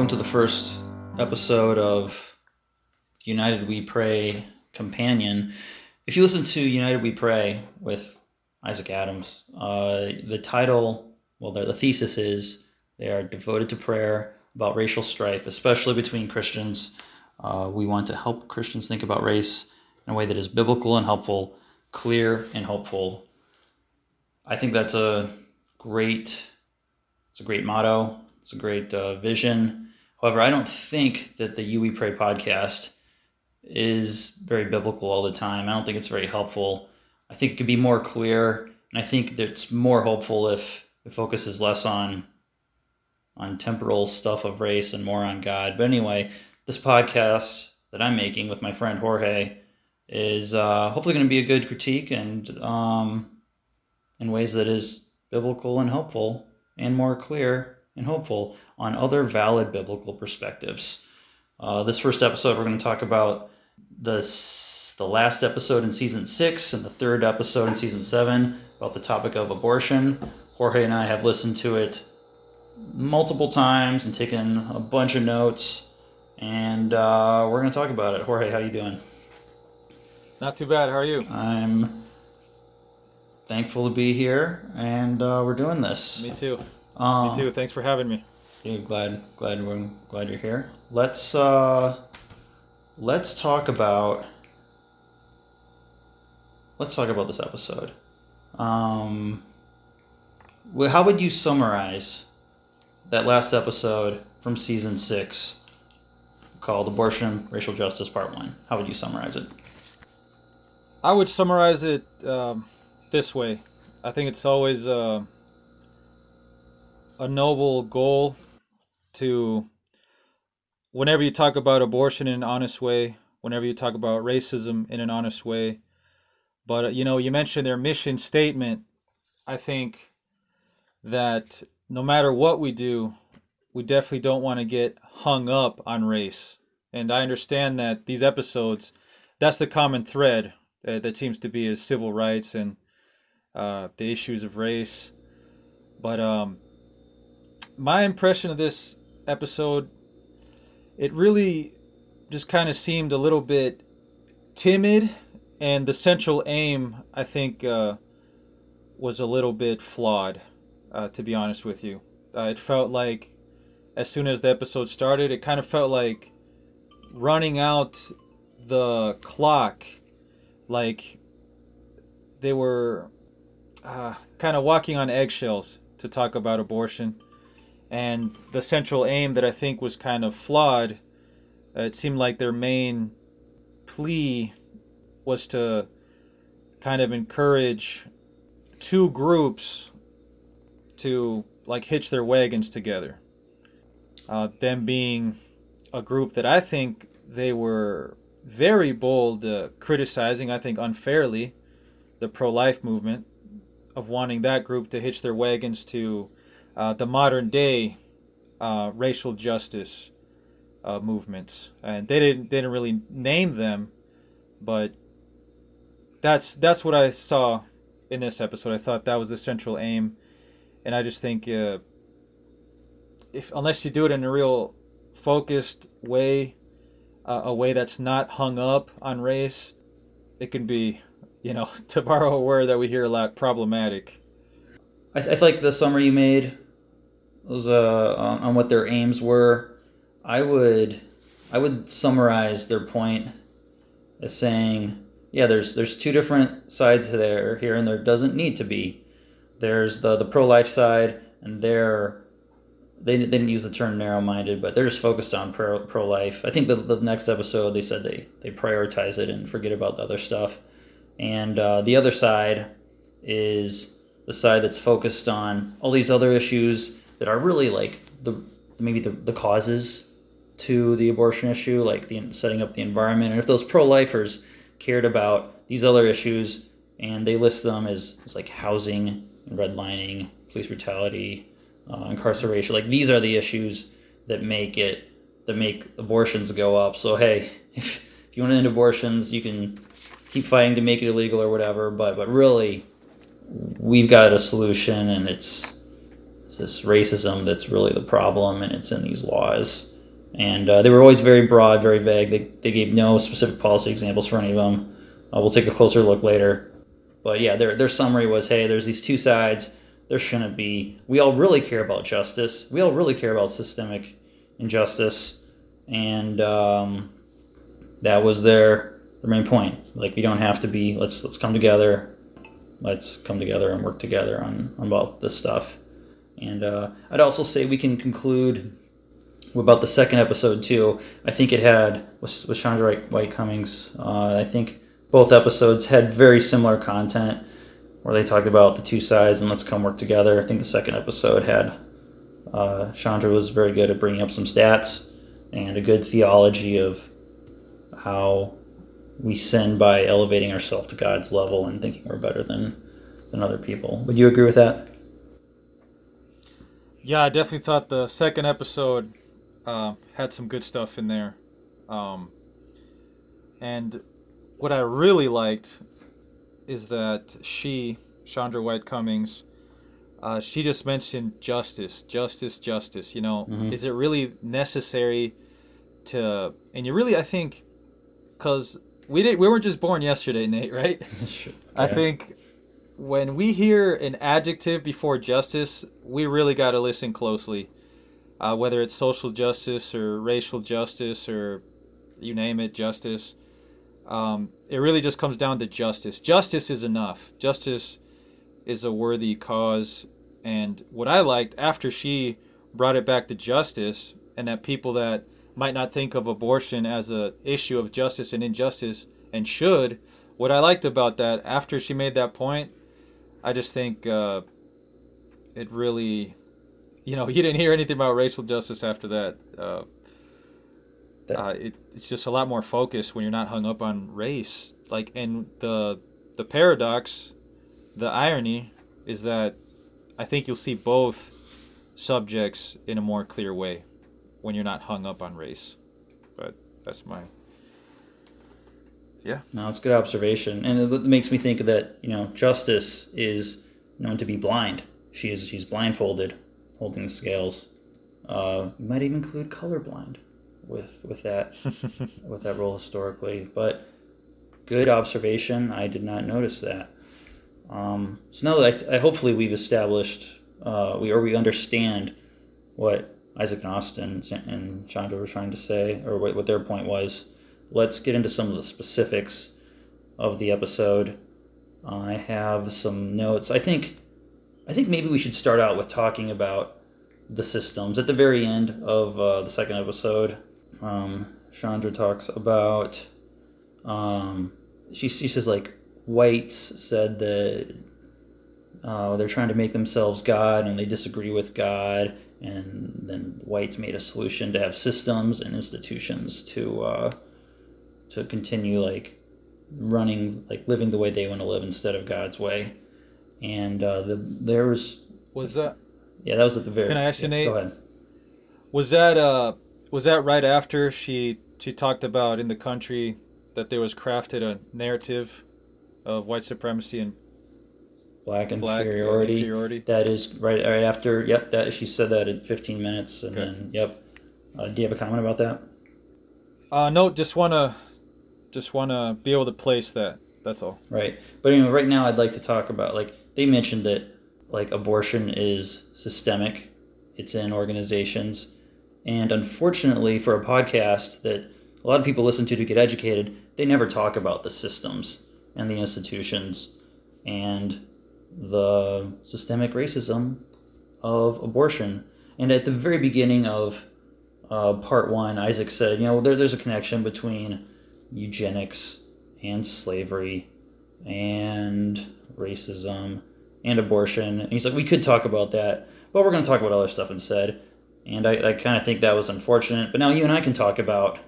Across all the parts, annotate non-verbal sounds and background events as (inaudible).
welcome to the first episode of United We Pray Companion. If you listen to United We Pray with Isaac Adams, uh, the title, well, the, the thesis is they are devoted to prayer about racial strife, especially between Christians. Uh, we want to help Christians think about race in a way that is biblical and helpful, clear and helpful. I think that's a great, it's a great motto. It's a great uh, vision. However, I don't think that the You We Pray podcast is very biblical all the time. I don't think it's very helpful. I think it could be more clear, and I think that it's more hopeful if it focuses less on on temporal stuff of race and more on God. But anyway, this podcast that I'm making with my friend Jorge is uh, hopefully going to be a good critique and um, in ways that is biblical and helpful and more clear and hopeful on other valid biblical perspectives. Uh, this first episode, we're going to talk about the, the last episode in season six and the third episode in season seven about the topic of abortion. Jorge and I have listened to it multiple times and taken a bunch of notes, and uh, we're going to talk about it. Jorge, how are you doing? Not too bad. How are you? I'm thankful to be here, and uh, we're doing this. Me too. Um, Me too. Thanks for having me. Yeah, glad glad we're glad you're here. Let's uh, let's talk about let's talk about this episode. Um, well, how would you summarize that last episode from season six called "Abortion, Racial Justice, Part One"? How would you summarize it? I would summarize it um, this way. I think it's always. Uh, a noble goal to whenever you talk about abortion in an honest way, whenever you talk about racism in an honest way. But you know, you mentioned their mission statement. I think that no matter what we do, we definitely don't want to get hung up on race. And I understand that these episodes, that's the common thread that seems to be is civil rights and uh, the issues of race. But um, my impression of this episode, it really just kind of seemed a little bit timid, and the central aim, I think, uh, was a little bit flawed, uh, to be honest with you. Uh, it felt like, as soon as the episode started, it kind of felt like running out the clock, like they were uh, kind of walking on eggshells to talk about abortion and the central aim that I think was kind of flawed. Uh, it seemed like their main plea was to kind of encourage two groups to like hitch their wagons together. Uh, them being a group that I think they were very bold uh, criticizing, I think unfairly, the pro life movement, of wanting that group to hitch their wagons to uh, the modern day uh, racial justice uh, movements, and they didn't they didn't really name them, but that's that's what I saw in this episode. I thought that was the central aim, and I just think uh, if unless you do it in a real focused way, uh, a way that's not hung up on race, it can be, you know, (laughs) to borrow a word that we hear a lot, problematic. I, I like the summary you made was uh, on, on what their aims were. I would I would summarize their point as saying, yeah, there's there's two different sides there here, and there doesn't need to be. There's the the pro life side, and they're they, they didn't use the term narrow minded, but they're just focused on pro pro life. I think the, the next episode they said they they prioritize it and forget about the other stuff. And uh, the other side is the side that's focused on all these other issues that are really like the maybe the, the causes to the abortion issue, like the setting up the environment. And if those pro-lifers cared about these other issues and they list them as, as like housing and redlining, police brutality, uh, incarceration, like these are the issues that make it that make abortions go up. So hey, (laughs) if, if you want to end abortions, you can keep fighting to make it illegal or whatever. But but really, we've got a solution, and it's, it's this racism that's really the problem, and it's in these laws. and uh, they were always very broad, very vague. They, they gave no specific policy examples for any of them. Uh, we'll take a closer look later. But yeah, their, their summary was hey, there's these two sides. There shouldn't be. We all really care about justice. We all really care about systemic injustice. And um, that was their, their main point. Like, we don't have to be, let's, let's come together. Let's come together and work together on, on about this stuff. And uh, I'd also say we can conclude about the second episode too. I think it had was was Chandra White Cummings. Uh, I think both episodes had very similar content where they talked about the two sides and let's come work together. I think the second episode had uh, Chandra was very good at bringing up some stats and a good theology of how we sin by elevating ourselves to God's level and thinking we're better than than other people. Would you agree with that? Yeah, I definitely thought the second episode uh, had some good stuff in there. Um, and what I really liked is that she, Chandra White Cummings, uh, she just mentioned justice, justice, justice. You know, mm-hmm. is it really necessary to? And you really, I think, because we did, we weren't just born yesterday, Nate, right? (laughs) sure. I think when we hear an adjective before justice, we really got to listen closely uh, whether it's social justice or racial justice or you name it, justice. Um, it really just comes down to justice. Justice is enough. Justice is a worthy cause. And what I liked after she brought it back to justice, and that people that might not think of abortion as a issue of justice and injustice and should, what I liked about that after she made that point, I just think uh, it really you know, (laughs) you didn't hear anything about racial justice after that. Uh, that uh, it, it's just a lot more focused when you're not hung up on race. Like, and the the paradox, the irony, is that I think you'll see both subjects in a more clear way when you're not hung up on race. But that's my yeah. No, it's good observation, and it makes me think that you know justice is known to be blind. She is she's blindfolded holding the scales. Uh, might even include colorblind with with that (laughs) with that role historically, but good observation. I did not notice that. Um, so now that I, I, hopefully we've established uh, we or we understand what Isaac and Austin and Chandra were trying to say, or what, what their point was. Let's get into some of the specifics of the episode. I have some notes. I think I think maybe we should start out with talking about the systems. At the very end of uh, the second episode, um, Chandra talks about. Um, she, she says, like, whites said that uh, they're trying to make themselves God and they disagree with God. And then whites made a solution to have systems and institutions to uh, to continue like running like living the way they want to live instead of God's way and uh, the there was was that yeah that was at the very can I ask you Nate? go ahead was that uh was that right after she she talked about in the country that there was crafted a narrative of white supremacy and black inferiority. Black inferiority. That is right right after. Yep, that she said that in 15 minutes, and okay. then yep. Uh, do you have a comment about that? Uh, no, just wanna just wanna be able to place that. That's all. Right, but anyway, right now I'd like to talk about like they mentioned that like abortion is systemic, it's in organizations, and unfortunately for a podcast that a lot of people listen to to get educated, they never talk about the systems and the institutions and the systemic racism of abortion. And at the very beginning of uh, part one, Isaac said, you know, there, there's a connection between eugenics and slavery and racism and abortion. And he's like, we could talk about that, but we're going to talk about other stuff instead. And I, I kind of think that was unfortunate. But now you and I can talk about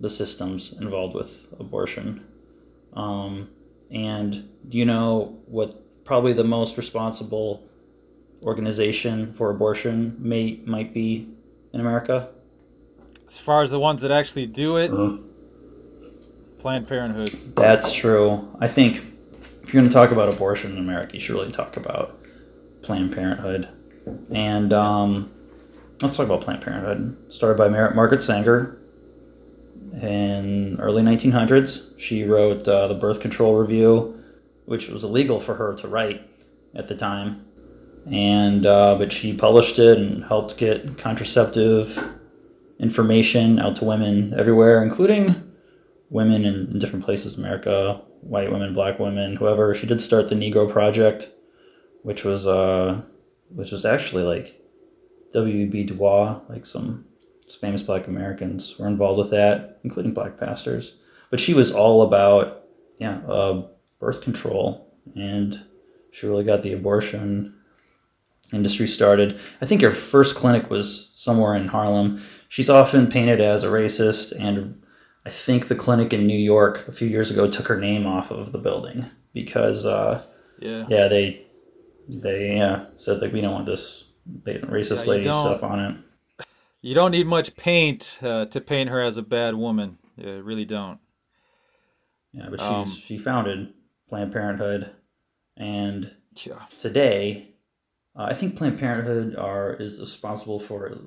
the systems involved with abortion. Um, and do you know what probably the most responsible organization for abortion may might be in America? As far as the ones that actually do it, uh-huh. Planned Parenthood. That's true. I think if you're going to talk about abortion in America, you should really talk about Planned Parenthood. And um, let's talk about Planned Parenthood. Started by Mar- Margaret Sanger in early 1900s. She wrote uh, the Birth Control Review, which was illegal for her to write at the time, and uh, but she published it and helped get contraceptive information out to women everywhere, including women in, in different places in America, white women, black women, whoever. She did start the Negro Project, which was uh, which was actually like W.B. Du Bois, like some famous black Americans were involved with that, including black pastors. But she was all about, yeah, uh, birth control, and she really got the abortion industry started. I think her first clinic was somewhere in Harlem. She's often painted as a racist, and I think the clinic in New York a few years ago took her name off of the building because, uh, Yeah. yeah, they they yeah said like we don't want this they- racist Yeah, lady stuff on it. You don't need much paint uh, to paint her as a bad woman. You really don't. Yeah, but she's Um, she founded Planned Parenthood, and Yeah. today, uh, I think Planned Parenthood are is responsible for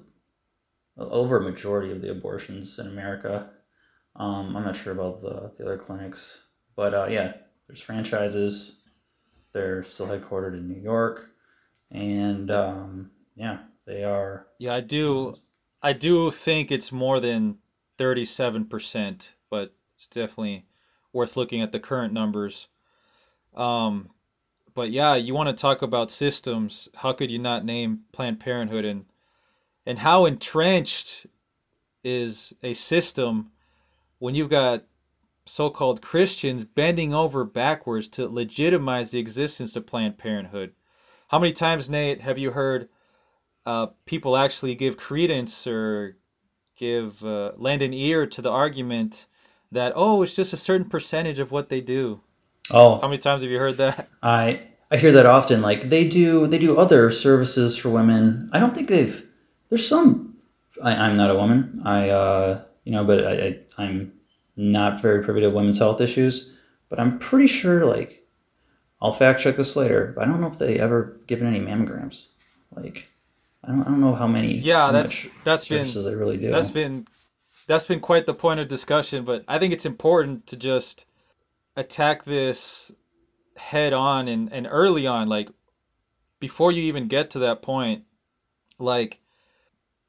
over a majority of the abortions in America. Um, I'm not sure about the, the other clinics, but uh, yeah, there's franchises. They're still headquartered in New York, and um, yeah, they are. Yeah, I do. I do think it's more than thirty-seven percent, but it's definitely worth looking at the current numbers. Um, but yeah, you want to talk about systems? How could you not name Planned Parenthood and and how entrenched is a system when you've got so-called Christians bending over backwards to legitimize the existence of Planned Parenthood? How many times, Nate, have you heard? uh, people actually give credence or give uh, lend an ear to the argument that oh it's just a certain percentage of what they do Oh, how many times have you heard that I I hear that often. Like they do they do other services for women. I don't think they've. There's some. I, I'm not a woman. I uh you know, but I, I I'm not very privy to women's health issues. But I'm pretty sure like I'll fact check this later. But I don't know if they ever given any mammograms. Like I don't I don't know how many. yeah how that's that's been they really do. that's been that's been quite the point of discussion but i think it's important to just attack this head on and, and early on like before you even get to that point like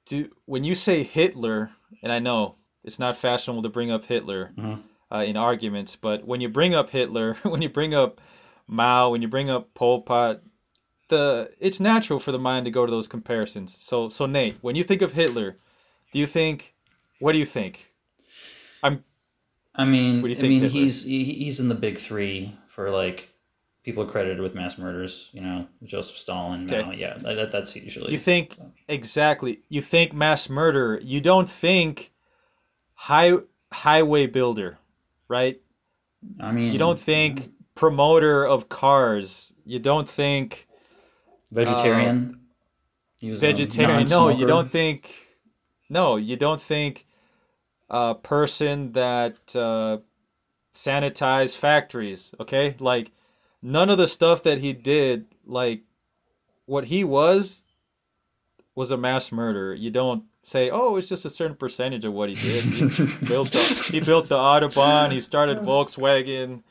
do when you say hitler and i know it's not fashionable to bring up hitler Mhm. uh, in arguments but when you bring up hitler (laughs) when you bring up mao when you bring up pol pot the it's natural for the mind to go to those comparisons so so nate when you think of hitler do you think what do you think i'm I mean, you I mean, Hitler? he's he's in the big three for like people credited with mass murders. You know, Joseph Stalin. Okay. Mao, yeah, that, that's usually. You think exactly. You think mass murder. You don't think high highway builder, right? I mean, You don't think promoter of cars. You don't think vegetarian. he was vegetarian. No, you don't think. No, you don't think a person that uh, sanitized factories. Okay, like none of the stuff that he did, like what he was, was a mass murderer. You don't say, oh, it's just a certain percentage of what he did. He (laughs) built the, he built the Autobahn. He started Volkswagen.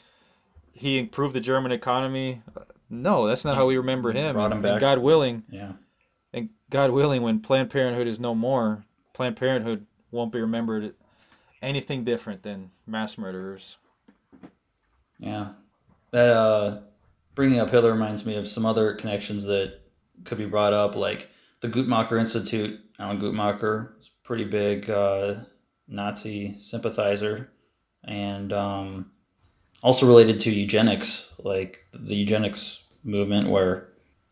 He improved the German economy. No, that's not how we remember him. Brought him And back. God willing, Yeah, and God willing, when Planned Parenthood is no more, Planned Parenthood won't be remembered anything different than mass murderers. yeah. That uh, bringing up Hitler reminds me of some other connections that could be brought up, like the Guttmacher Institute. Alan Guttmacher is pretty big uh, Nazi sympathizer, and um, also related to eugenics, like the eugenics movement, where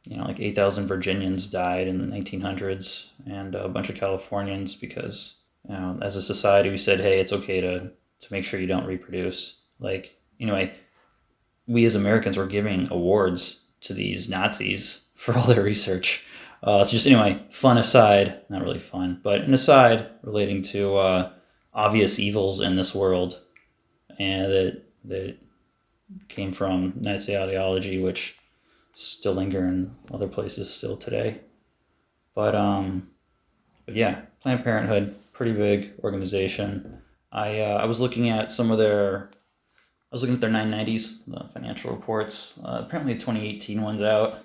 you know, like eight thousand Virginians died in the nineteen hundreds, and a bunch of Californians because you know, as a society, we said, hey, it's okay to to make sure you don't reproduce. Like anyway, we as Americans were giving awards to these Nazis (laughs) for all their research. Uh, so just anyway, fun aside, not really fun, but an aside relating to uh, obvious evils in this world, and that that came from Nazi ideology, which still linger in other places still today. But um, but yeah, Planned Parenthood, pretty big organization. I uh, I was looking at some of their, I was looking at their 990s, the financial reports. Uh, apparently, the 2018 one's out,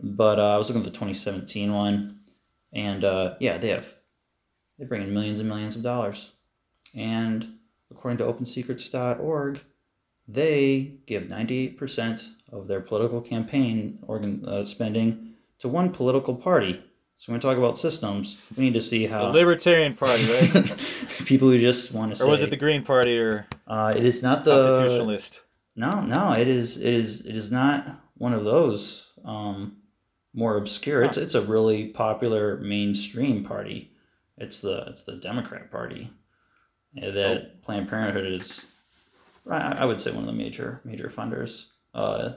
but uh, I was looking at the 2017 one, and uh, yeah, they have they bring in millions and millions of dollars, and according to OpenSecrets.org, they give 98% of their political campaign organ uh, spending to one political party. So when we talk about systems, we need to see how The Libertarian Party, right? (laughs) people who just want to say, or was it the Green Party or uh, it is not the Constitutionalist? No, no, it is. It is. It is not one of those um, more obscure. It's it's a really popular mainstream party. It's the it's the Democrat Party. Yeah, that Planned Parenthood is. I, I would say one of the major major funders. Uh,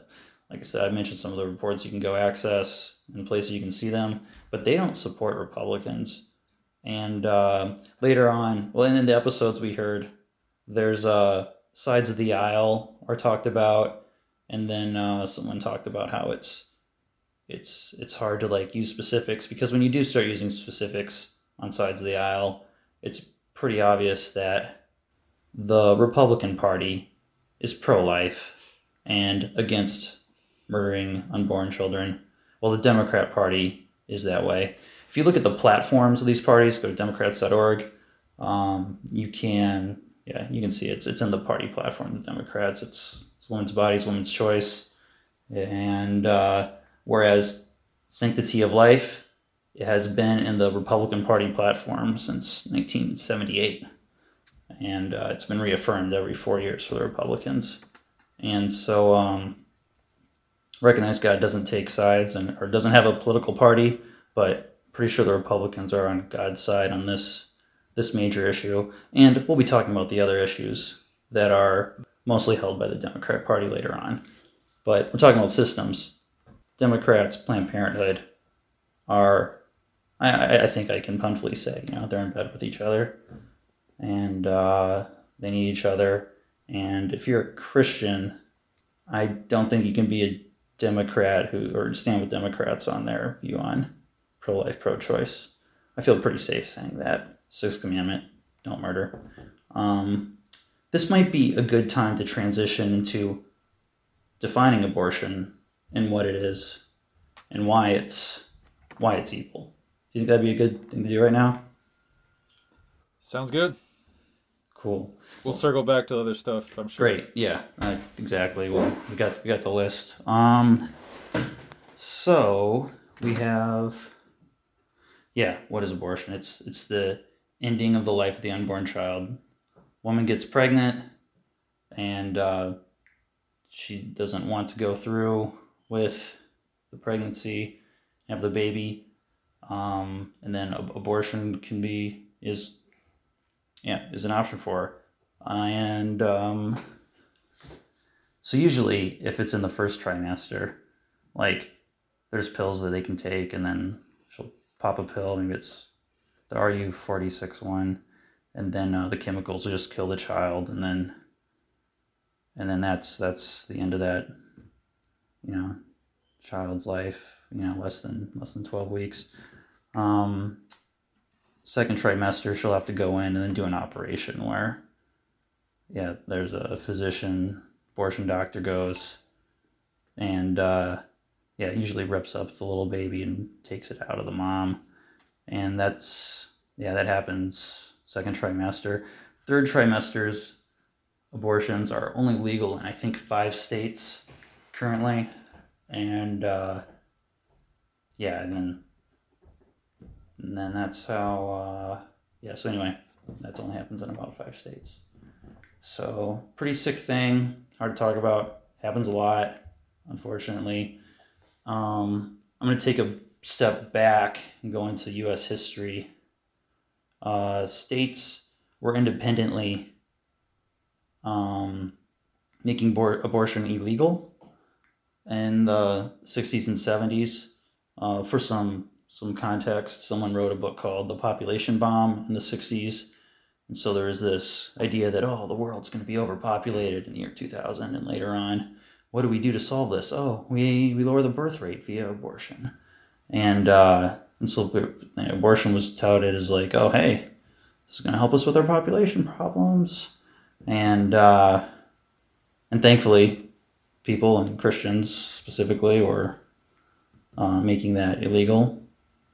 like I said, I mentioned some of the reports you can go access and places you can see them, but they don't support Republicans. And uh, later on, well, and in the episodes we heard, there's uh, sides of the aisle are talked about, and then uh, someone talked about how it's it's it's hard to like use specifics because when you do start using specifics on sides of the aisle, it's pretty obvious that the Republican Party is pro-life and against murdering unborn children, while the Democrat Party is that way. If you look at the platforms of these parties, go to Democrats.org. Um, you can, yeah, you can see it's it's in the party platform. The Democrats, it's it's women's bodies, women's choice, and uh, whereas sanctity of life, it has been in the Republican Party platform since 1978, and uh, it's been reaffirmed every four years for the Republicans. And so, um, recognize God doesn't take sides and or doesn't have a political party, but pretty sure the Republicans are on God's side on this this major issue. And we'll be talking about the other issues that are mostly held by the Democrat Party later on. But we're talking about systems. Democrats, Planned Parenthood, are I, I think I can punfully say, you know, they're in bed with each other, and uh, they need each other. And if you're a Christian, I don't think you can be a Democrat who or stand with Democrats on their view on pro-life, pro-choice. I feel pretty safe saying that. Sixth Commandment: Don't murder. Um, this might be a good time to transition into defining abortion and what it is and why it's why it's evil. Do you think that'd be a good thing to do right now? Sounds good. Cool. We'll circle back to other stuff. I'm sure. Great. Yeah. Uh, exactly. Well, we got we got the list. Um. So we have. Yeah. What is abortion? It's it's the ending of the life of the unborn child. Woman gets pregnant, and uh, she doesn't want to go through with the pregnancy, have the baby, um, and then ab- abortion can be is yeah is an option for her. and um, so usually if it's in the first trimester, like there's pills that they can take, and then she'll pop a pill. Maybe it's the RU forty six one, and then uh, the chemicals will just kill the child, and then and then that's that's the end of that. You know, child's life. You know, less than less than twelve weeks. Um, second trimester, she'll have to go in and then do an operation where, yeah, there's a physician, abortion doctor goes, and uh, yeah, usually rips up the little baby and takes it out of the mom, and that's yeah, that happens second trimester. Third trimesters, abortions are only legal in I think five states currently, and uh, yeah, and then and then that's how uh, yeah. So anyway, that's only happens in about five states. So pretty sick thing, hard to talk about. Happens a lot, unfortunately. Um, I'm gonna take a step back and go into U.S. history. Uh, states were independently um, making abor- abortion illegal in the 60s and 70s. Uh, for some some context, someone wrote a book called The Population Bomb in the 60s. And so there was this idea that, oh, the world's going to be overpopulated in the year 2000 and later on. What do we do to solve this? Oh, we, we lower the birth rate via abortion. And uh, and so abortion was touted as like, oh hey, this is going to help us with our population problems, and uh, and thankfully, people and Christians specifically were uh, making that illegal,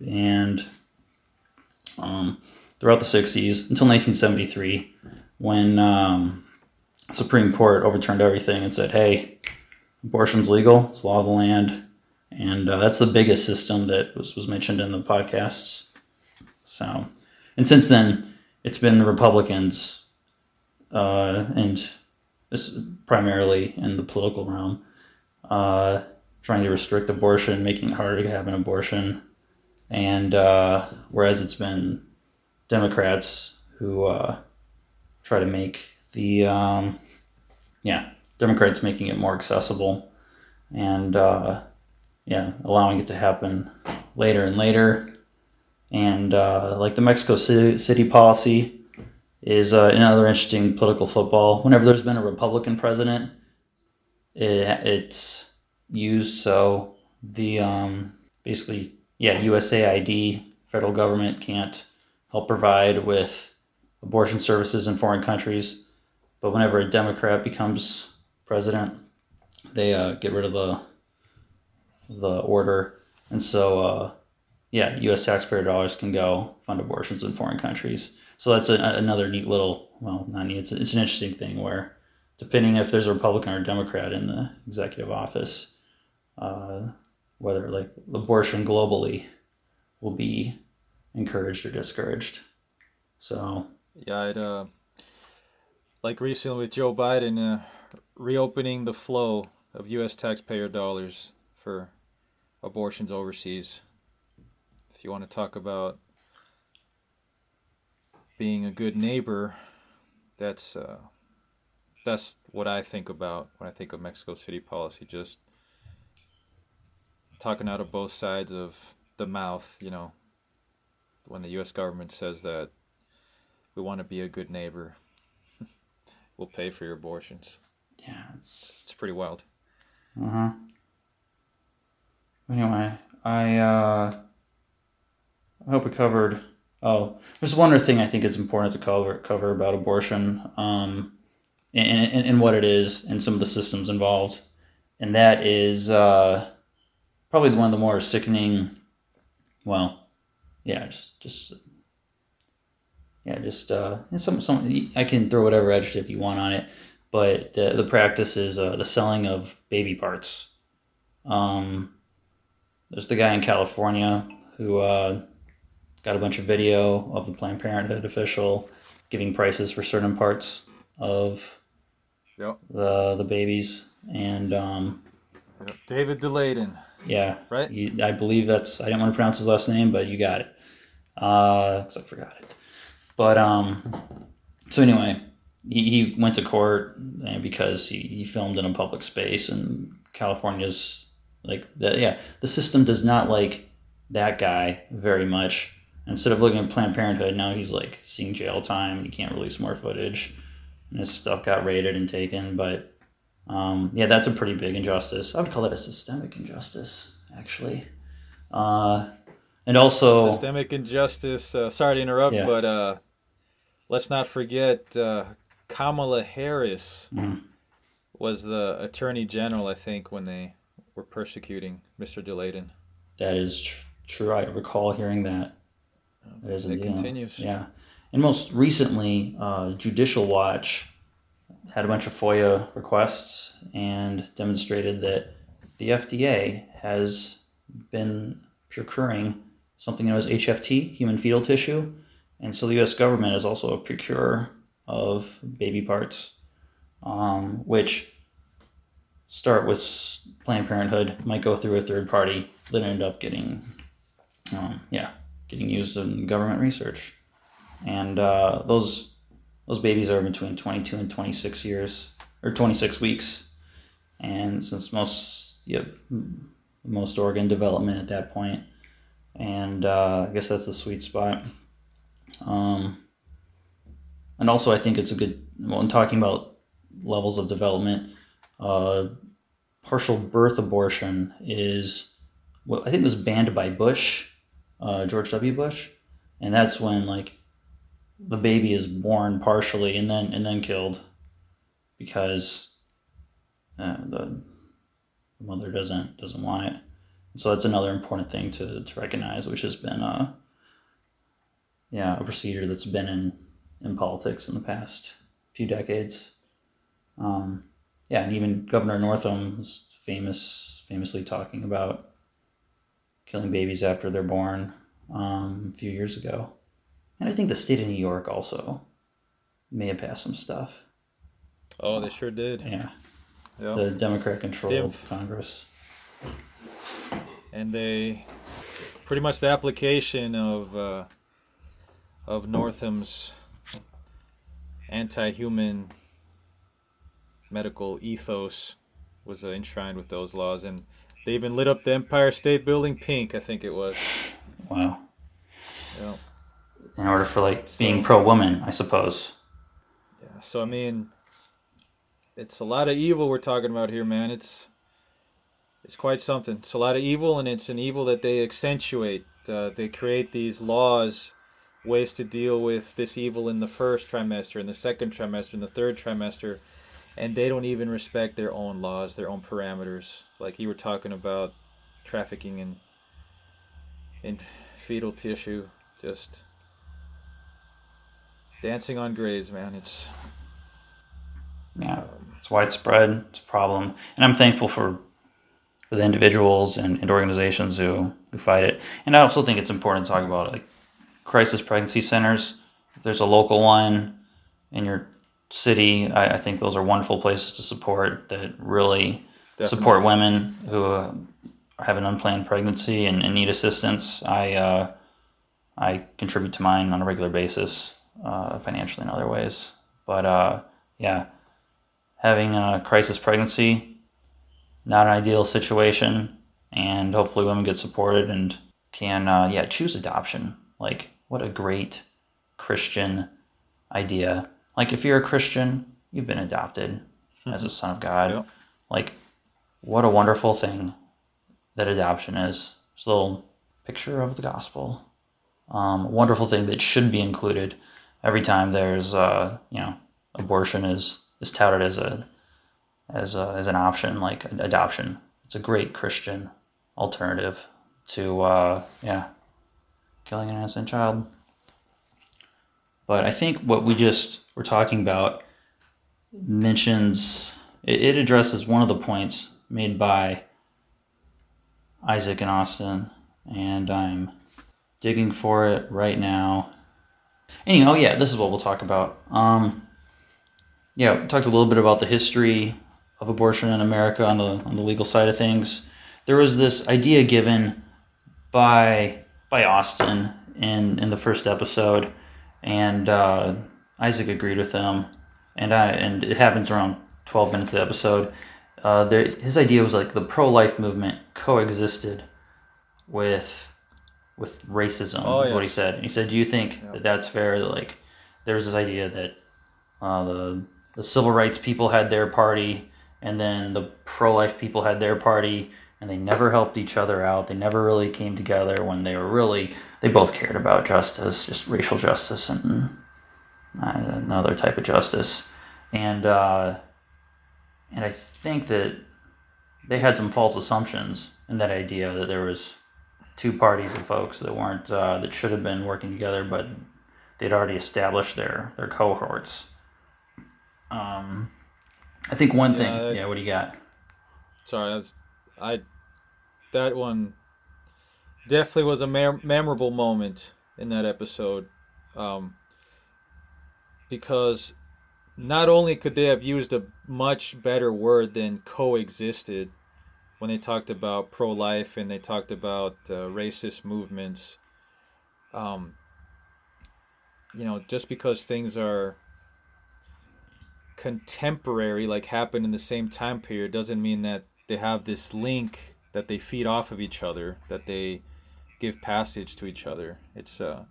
and um, throughout the '60s until 1973, when um, Supreme Court overturned everything and said, hey, abortion's legal, it's law of the land. And uh, that's the biggest system that was, was mentioned in the podcasts. So, and since then, it's been the Republicans, uh, and this primarily in the political realm, uh, trying to restrict abortion, making it harder to have an abortion. And uh, whereas it's been Democrats who uh, try to make the um, yeah Democrats making it more accessible and uh, yeah allowing it to happen later and later and uh, like the Mexico City, City policy is uh, another interesting political football. Whenever there's been a Republican president, it, it's used so the um, basically yeah USAID federal government can't help provide with abortion services in foreign countries but whenever a Democrat becomes president, they uh, get rid of the the order, and so uh, yeah, U.S. taxpayer dollars can go fund abortions in foreign countries. So that's a, another neat little well, not neat. It's, it's an interesting thing where, depending if there's a Republican or Democrat in the executive office, uh, whether like abortion globally will be encouraged or discouraged. So yeah, I'd uh, like recently with Joe Biden uh, reopening the flow of U.S. taxpayer dollars for abortions overseas. If you want to talk about being a good neighbor, that's uh, that's what I think about when I think of Mexico City policy. Just talking out of both sides of the mouth, you know, when the U.S. government says that we want to be a good neighbor (laughs) we'll pay for your abortions. Yeah, it's it's pretty wild. Uh huh. Anyway, I uh, I hope we covered. Oh, there's one other thing I think it's important to cover cover about abortion, um, and, and, and what it is, and some of the systems involved, and that is uh, probably one of the more sickening. Well, yeah, just just yeah, just uh, some some. I can throw whatever adjective you want on it, but the the practice is uh, the selling of baby parts. Um, there's the guy in California who uh, got a bunch of video of the Planned Parenthood official giving prices for certain parts of yep. the the babies, and um, yep. David Daleiden. Yeah, right. He, I believe that's. I didn't want to pronounce his last name, but you got it. Because uh, I forgot it. But um, so anyway, he, he went to court because he, he filmed in a public space, and California's like the, yeah the system does not like that guy very much. Instead of looking at Planned Parenthood, now he's like seeing jail time. He can't release more footage, and his stuff got raided and taken. But um, yeah, that's a pretty big injustice. I would call that a systemic injustice, actually. Uh, and also systemic injustice. Uh, sorry to interrupt, yeah. but uh, let's not forget uh, Kamala Harris mm. was the attorney general, I think, when they were persecuting Mr. Daleiden. That is tr- true. I recall hearing that. That is it continues. Yeah. And most recently, uh, Judicial Watch had a bunch of FOIA requests and demonstrated that the FDA has been procuring something known as HFT, human fetal tissue, and so the U.S. government is also a procurer of baby parts, um, which start with Planned Parenthood, might go through a third party, then end up getting, um, yeah, getting used in government research. And uh, those those babies are between 22 and 26 years or 26 weeks. And since most most organ development at that point, and uh, I guess that's the sweet spot. Um, and also, I think it's a good, when talking about levels of development, uh, partial birth abortion is what I think was banned by Bush uh, George W. Bush, and that's when like the baby is born partially and then and then killed because uh, the mother doesn't doesn't want it. So that's another important thing to, to recognize, which has been a yeah a procedure that's been in in politics in the past few decades. Um, yeah, and even Governor Northam was famous famously talking about killing babies after they're born um, a few years ago. And I think the state of New York also may have passed some stuff. Oh, they sure did. Yeah. Yep. The Democrat controlled Congress. and they pretty much the application of uh, of Northam's anti-human medical ethos was uh, enshrined with those laws, and they even lit up the Empire State Building pink. I think it was. Wow. Yeah. In order for like being pro woman, I suppose. Yeah. So I mean, it's a lot of evil we're talking about here, man. It's it's quite something. It's a lot of evil, and it's an evil that they accentuate. Uh, they create these laws, ways to deal with this evil in the first trimester, in the second trimester, in the third trimester, and they don't even respect their own laws, their own parameters. Like you were talking about trafficking in in fetal tissue, just dancing on graves, man. It's Yeah, um, it's widespread. It's a problem, and I'm thankful for for the individuals and, and organizations who who fight it. And I also think it's important to talk about like crisis pregnancy centers. If there's a local one in your city, I, I think those are wonderful places to support that really support women who uh, have an unplanned pregnancy and, and need assistance. I uh, I contribute to mine on a regular basis, uh, financially and other ways. But uh, yeah, having a crisis pregnancy, not an ideal situation, and hopefully women get supported and can uh, yeah choose adoption. Like what a great Christian idea. Like if you're a Christian, you've been adopted as a son of God. Yep. Like what a wonderful thing that adoption is. It's a little picture of the gospel. Um, wonderful thing that should be included every time there's uh, you know abortion is is touted as a as a, as an option like adoption. It's a great Christian alternative to uh, yeah killing an innocent child. But I think what we just were talking about mentions it, it addresses one of the points made by Isaac and Austin, and I'm digging for it right now. Anyhow, yeah, this is what we'll talk about. Um, yeah, talked a little bit about the history of abortion in America on the on the legal side of things. There was this idea given by by Austin in in the first episode, and uh, Isaac agreed with him, and I and it happens around twelve minutes of the episode. Uh, there, his idea was like the pro life movement coexisted with with racism. Oh, is what he said. And he said, "Do you think that that's fair? That like there's this idea that uh, the the civil rights people had their party, and then the pro life people had their party, and they never helped each other out. They never really came together when they were really they both cared about justice, just racial justice and another type of justice, and uh, and I think that they had some false assumptions in that idea that there was two parties of folks that weren't uh, that should have been working together, but they'd already established their their cohorts. Um, I think one thing. Yeah, I- Yeah, what do you got? Sorry, that's, I that one definitely was a mem- memorable moment in that episode, um, because not only could they have used a much better word than coexisted when they talked about pro-life and they talked about uh, racist movements. Um, you know, just because things are contemporary, like happened in the same time period, doesn't mean that they have this link that they feed off of each other, that they give passage to each other. It's uh,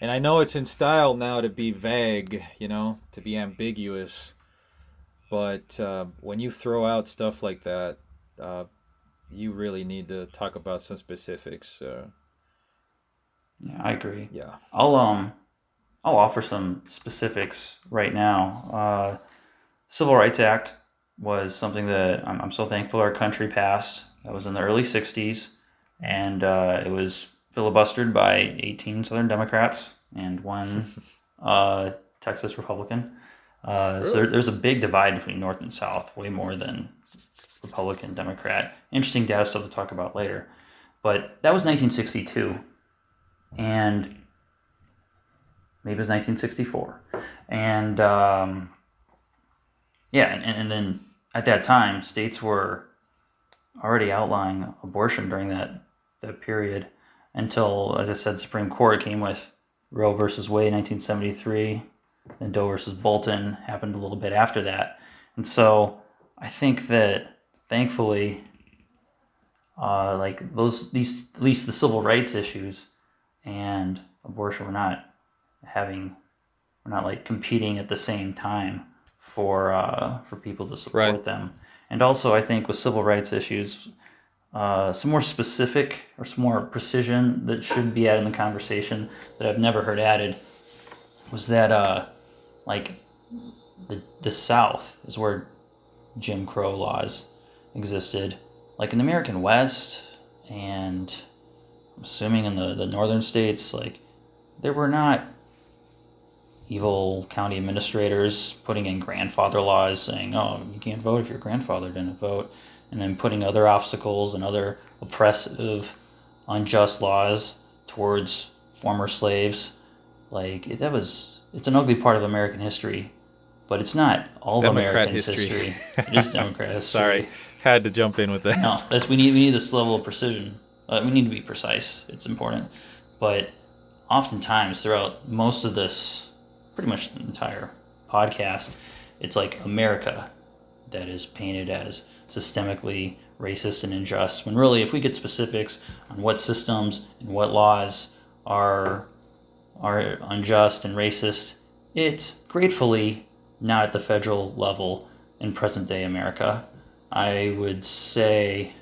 and I know it's in style now to be vague, you know, to be ambiguous. But uh, when you throw out stuff like that, uh, you really need to talk about some specifics. Uh, Yeah, I agree. Yeah. I'll um I'll offer some specifics right now. Uh, Civil Rights Act was something that I'm, I'm so thankful our country passed. That was in the early '60s, and uh, it was filibustered by 18 Southern Democrats and one (laughs) uh, Texas Republican. Uh, So there, there's a big divide between North and South, way more than Republican, Democrat. Interesting data stuff to talk about later. But that was 1962, and maybe it was 1964, and um, yeah, and, and then at that time, states were already outlawing abortion during that that period until, as I said, Supreme Court came with Roe versus Wade, 1973. and Doe versus Bolton happened a little bit after that, and so I think that thankfully, uh, like those these at least the civil rights issues and abortion were not having we're not like competing at the same time for uh, for people to support Right. them. And also, I think with civil rights issues, uh, some more specific or some more precision that should be added in the conversation that I've never heard added was that uh, like the the South is where Jim Crow laws existed, like in the American West and I'm assuming in the, the northern states, like there were not evil county administrators putting in grandfather laws saying, oh, you can't vote if your grandfather didn't vote, and then putting other obstacles and other oppressive, unjust laws towards former slaves. Like that was, it's an ugly part of American history, but it's not all of American history. history. It is (laughs) Democrat history. Sorry, had to jump in with that. No, that's we need we need this level of precision. Uh, we need to be precise. It's important, but oftentimes throughout most of this, pretty much the entire podcast, it's like America that is painted as systemically racist and unjust. When really, if we get specifics on what systems and what laws are are unjust and racist, it's gratefully not at the federal level in present day America. I would say,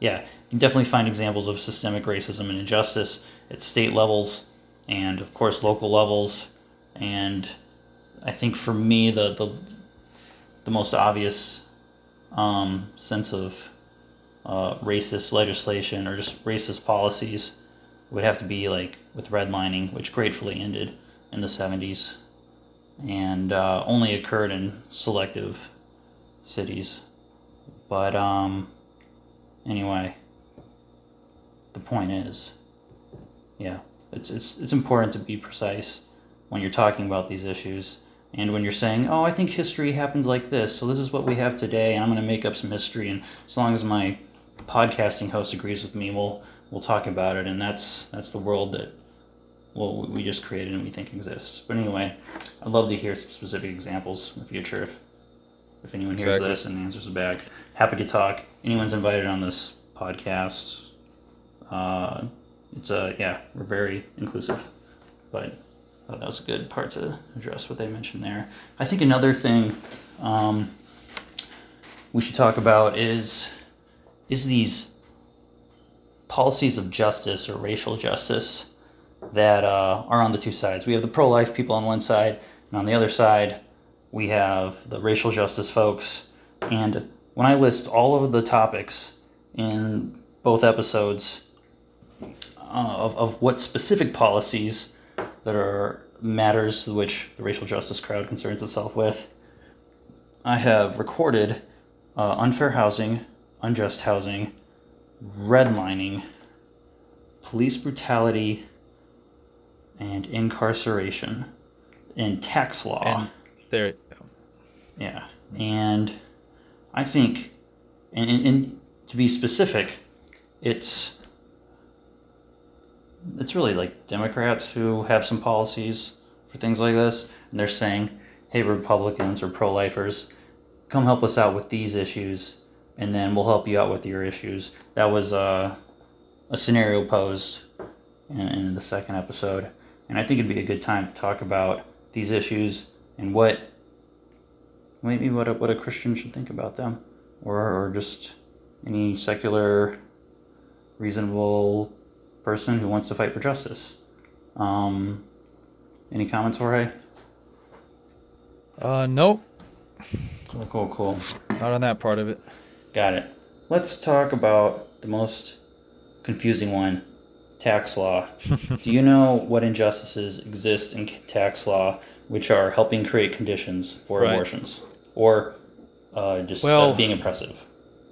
yeah, you can definitely find examples of systemic racism and injustice at state levels and, of course, local levels. And I think for me, the the, the most obvious um, sense of uh, racist legislation or just racist policies would have to be like with redlining, which gratefully ended in the 70s and uh, only occurred in selective cities. But um, anyway, the point is, yeah, it's it's it's important to be precise when you're talking about these issues. And when you're saying, "Oh, I think history happened like this, so this is what we have today," and I'm going to make up some history, and as long as my podcasting host agrees with me, we'll we'll talk about it, and that's that's the world that well we just created and we think exists. But anyway, I'd love to hear some specific examples in the future if if anyone hears Exactly. this and answers it back. Happy to talk. Anyone's invited on this podcast. Uh, it's a yeah, we're very inclusive, but thought that was a good part to address what they mentioned there. I think another thing um, we should talk about is is these policies of justice or racial justice that uh, are on the two sides. We have the pro-life people on one side, and on the other side, we have the racial justice folks. And when I list all of the topics in both episodes uh, of, of what specific policies that are matters which the racial justice crowd concerns itself with, I have recorded uh, unfair housing, unjust housing, redlining, police brutality, and incarceration, and tax law. And there, Yeah, and I think, and, and, and to be specific, it's it's really like Democrats who have some policies for things like this, and they're saying, "Hey, Republicans or pro-lifers, come help us out with these issues, and then we'll help you out with your issues." That was uh, a scenario posed in, in the second episode, and I think it'd be a good time to talk about these issues and what maybe what a, what a Christian should think about them, or or just any secular, reasonable person who wants to fight for justice. Um, any comments, Jorge? Uh, nope, Cool, cool, cool. not on that part of it. Got it. Let's talk about the most confusing one tax law. (laughs) Do you know what injustices exist in tax law which are helping create conditions for Right. abortions or uh, just uh, being oppressive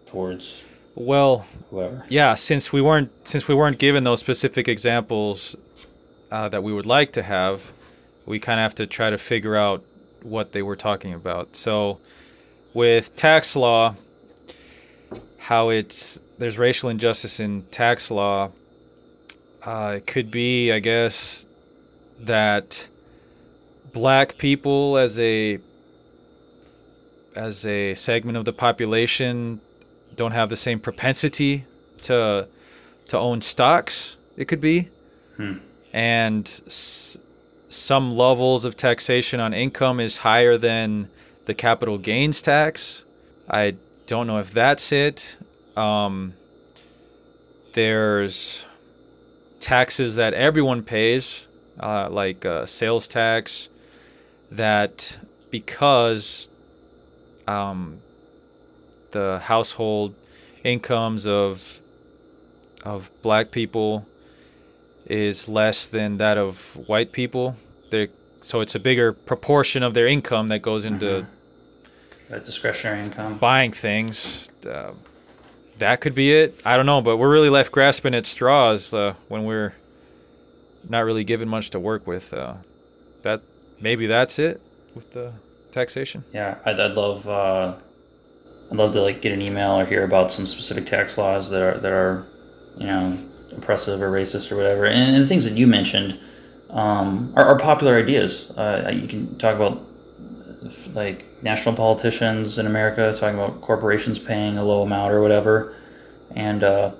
towards Well, whoever? yeah, since we weren't since we weren't given those specific examples uh, that we would like to have, we kind of have to try to figure out what they were talking about. So, with tax law, how it's there's racial injustice in tax law. Uh, it could be, I guess, that black people as a as a segment of the population don't have the same propensity to to own stocks. It could be, Hmm. and s- some levels of taxation on income is higher than the capital gains tax. I don't know if that's it. Um, there's taxes that everyone pays, uh, like uh, sales tax, that because um, the household incomes of of black people is less than that of white people. They so it's a bigger proportion of their income that goes into That discretionary income. buying things. Uh, that could be it. I don't know, but we're really left grasping at straws uh, when we're not really given much to work with. Uh, that maybe that's it with the taxation. Yeah, I'd, I'd love uh, I'd love to like get an email or hear about some specific tax laws that are that are you know oppressive or racist or whatever, and, and the things that you mentioned um, are, are popular ideas. Uh, you can talk about like national politicians in America talking about corporations paying a low amount or whatever, and uh,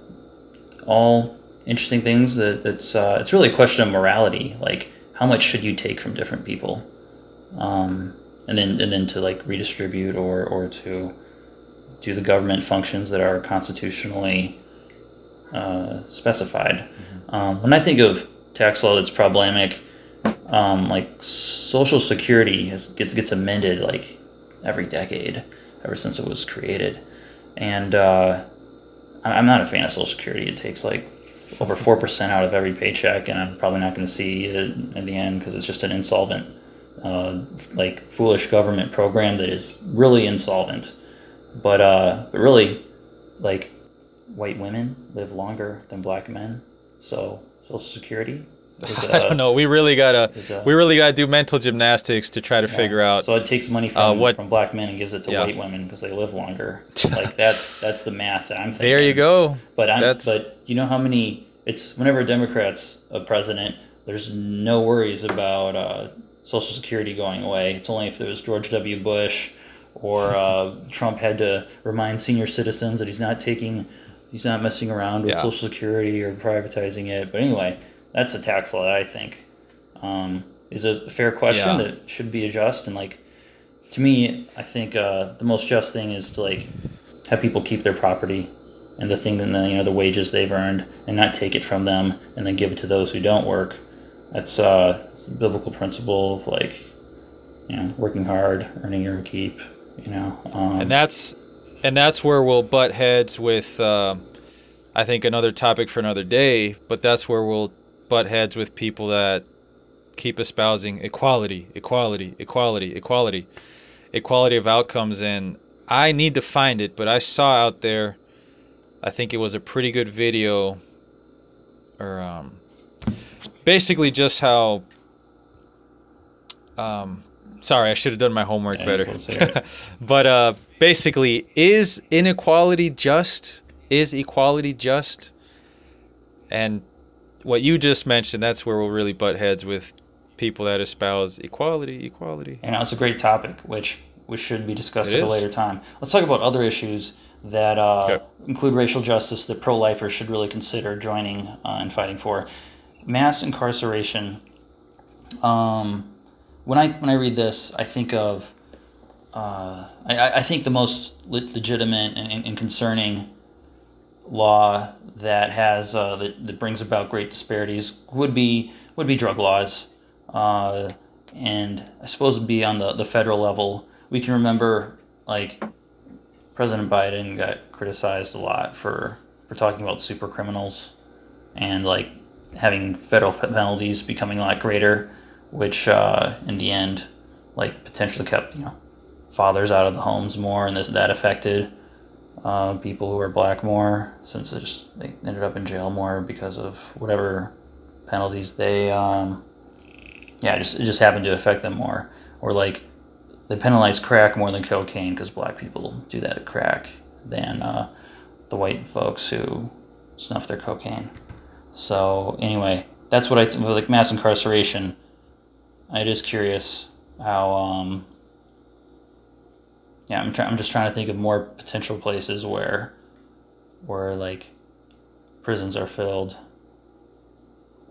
all interesting things that it's uh, it's really a question of morality. Like how much should you take from different people? um, and then and then to like redistribute or or to do the government functions that are constitutionally uh, specified. Um, when I think of tax law that's problematic, um, like Social Security has, gets gets amended like every decade ever since it was created, and uh, I'm not a fan of Social Security. It takes like over four percent out of every paycheck, and I'm probably not going to see it in the end because it's just an insolvent uh, like foolish government program that is really insolvent. But uh, but really, like white women live longer than black men, so Social Security. Is, (laughs) I uh, don't know. We really gotta is, uh, we really gotta do mental gymnastics to try to figure out. So it takes money from, uh, what- from black men and gives it to Yeah. white women because they live longer. (laughs) like that's that's the math that I'm thinking. there you go. But I'm, That's- but you know how many? It's whenever a Democrat's a president, there's no worries about uh, Social Security going away. It's only if there was George W. Bush or uh, Trump had to remind senior citizens that he's not taking, he's not messing around with Yeah. Social Security or privatizing it. But anyway, that's a tax law that I think um, is a fair question Yeah. that should be adjusted. And like to me, I think uh, the most just thing is to like have people keep their property and the thing that you know the wages they've earned and not take it from them and then give it to those who don't work. That's uh, it's a biblical principle of like you know working hard, earning your own keep. You know, um, and that's and that's where we'll butt heads with uh, I think another topic for another day, but that's where we'll butt heads with people that keep espousing equality, equality, equality, equality, equality of outcomes. And I need to find it, but I saw out there I think it was a pretty good video or um, basically just how um, sorry, I should have done my homework Yeah, better. let's hear it. but uh, basically, is inequality just? Is equality just? And what you just mentioned, that's where we'll really butt heads with people that espouse equality, equality. and it's a great topic, which which should be discussed It at a later time. Let's talk about other issues that uh, Okay. include racial justice that pro-lifers should really consider joining uh, and fighting for. Mass incarceration. Um, when I when I read this, I think of uh, I, I- think the most legitimate and, and, concerning law that has uh, that, that brings about great disparities would be would be drug laws, uh, and I suppose it'd be on the, the federal level. We can remember like President Biden got criticized a lot for for talking about super criminals and like having federal penalties becoming a lot greater, which uh, in the end like potentially kept you know fathers out of the homes more, and this that affected uh, people who are black more since they just they ended up in jail more because of whatever penalties they um, yeah just it just happened to affect them more. Or like they penalize crack more than cocaine because black people do that crack than uh, the white folks who snuff their cocaine. So anyway that's what i think like mass incarceration it is curious how um, yeah, I'm, try- I'm just trying to think of more potential places where, where like, prisons are filled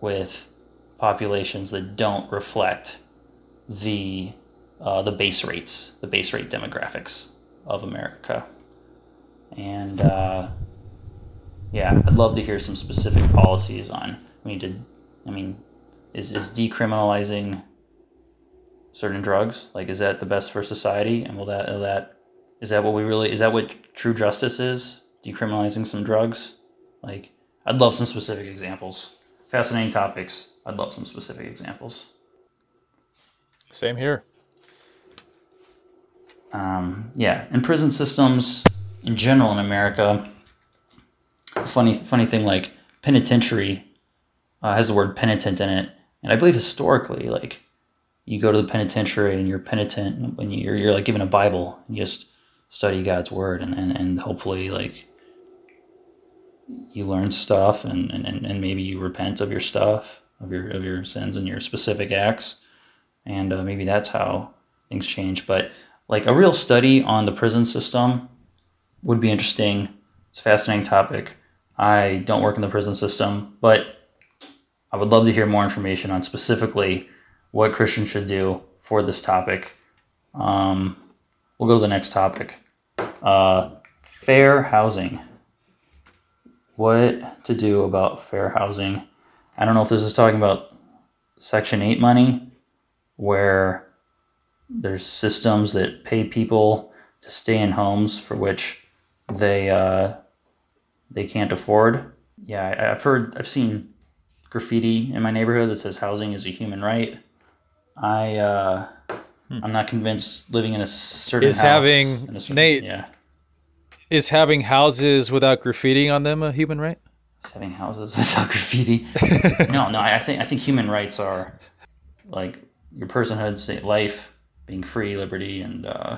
with populations that don't reflect the uh, the base rates, the base rate demographics of America. And uh, yeah, I'd love to hear some specific policies on. We need to, I mean, is, is decriminalizing certain drugs? Like, is that the best for society? And will that, will that is that what we really is that what true justice is? Decriminalizing some drugs? Like, I'd love some specific examples. Fascinating topics. I'd love some specific examples. Same here. Um, yeah, and prison systems in general in America. Funny, funny thing like penitentiary uh, has the word penitent in it, and I believe historically, like you go to the penitentiary and you're penitent when you're you're like given a Bible and you just study God's word and, and, and hopefully like you learn stuff and, and, and maybe you repent of your stuff of your of your sins and your specific acts. And uh, maybe that's how things change. But like a real study on the prison system would be interesting. It's a fascinating topic. I don't work in the prison system but i would love to hear more information on specifically what Christians should do for this topic. Um, we'll go to the next topic. Uh, fair housing. What to do about fair housing? I don't know if this is talking about Section 8 money, where there's systems that pay people to stay in homes for which they uh, they can't afford. Yeah, I've heard, I've seen graffiti in my neighborhood that says housing is a human right. I uh, hmm. I'm not convinced living in a certain is having certain, Nate yeah is having houses without graffiti on them a human right? Is having houses (laughs) without graffiti? (laughs) no, no. I think I think human rights are like your personhood, say life, being free, liberty, and uh,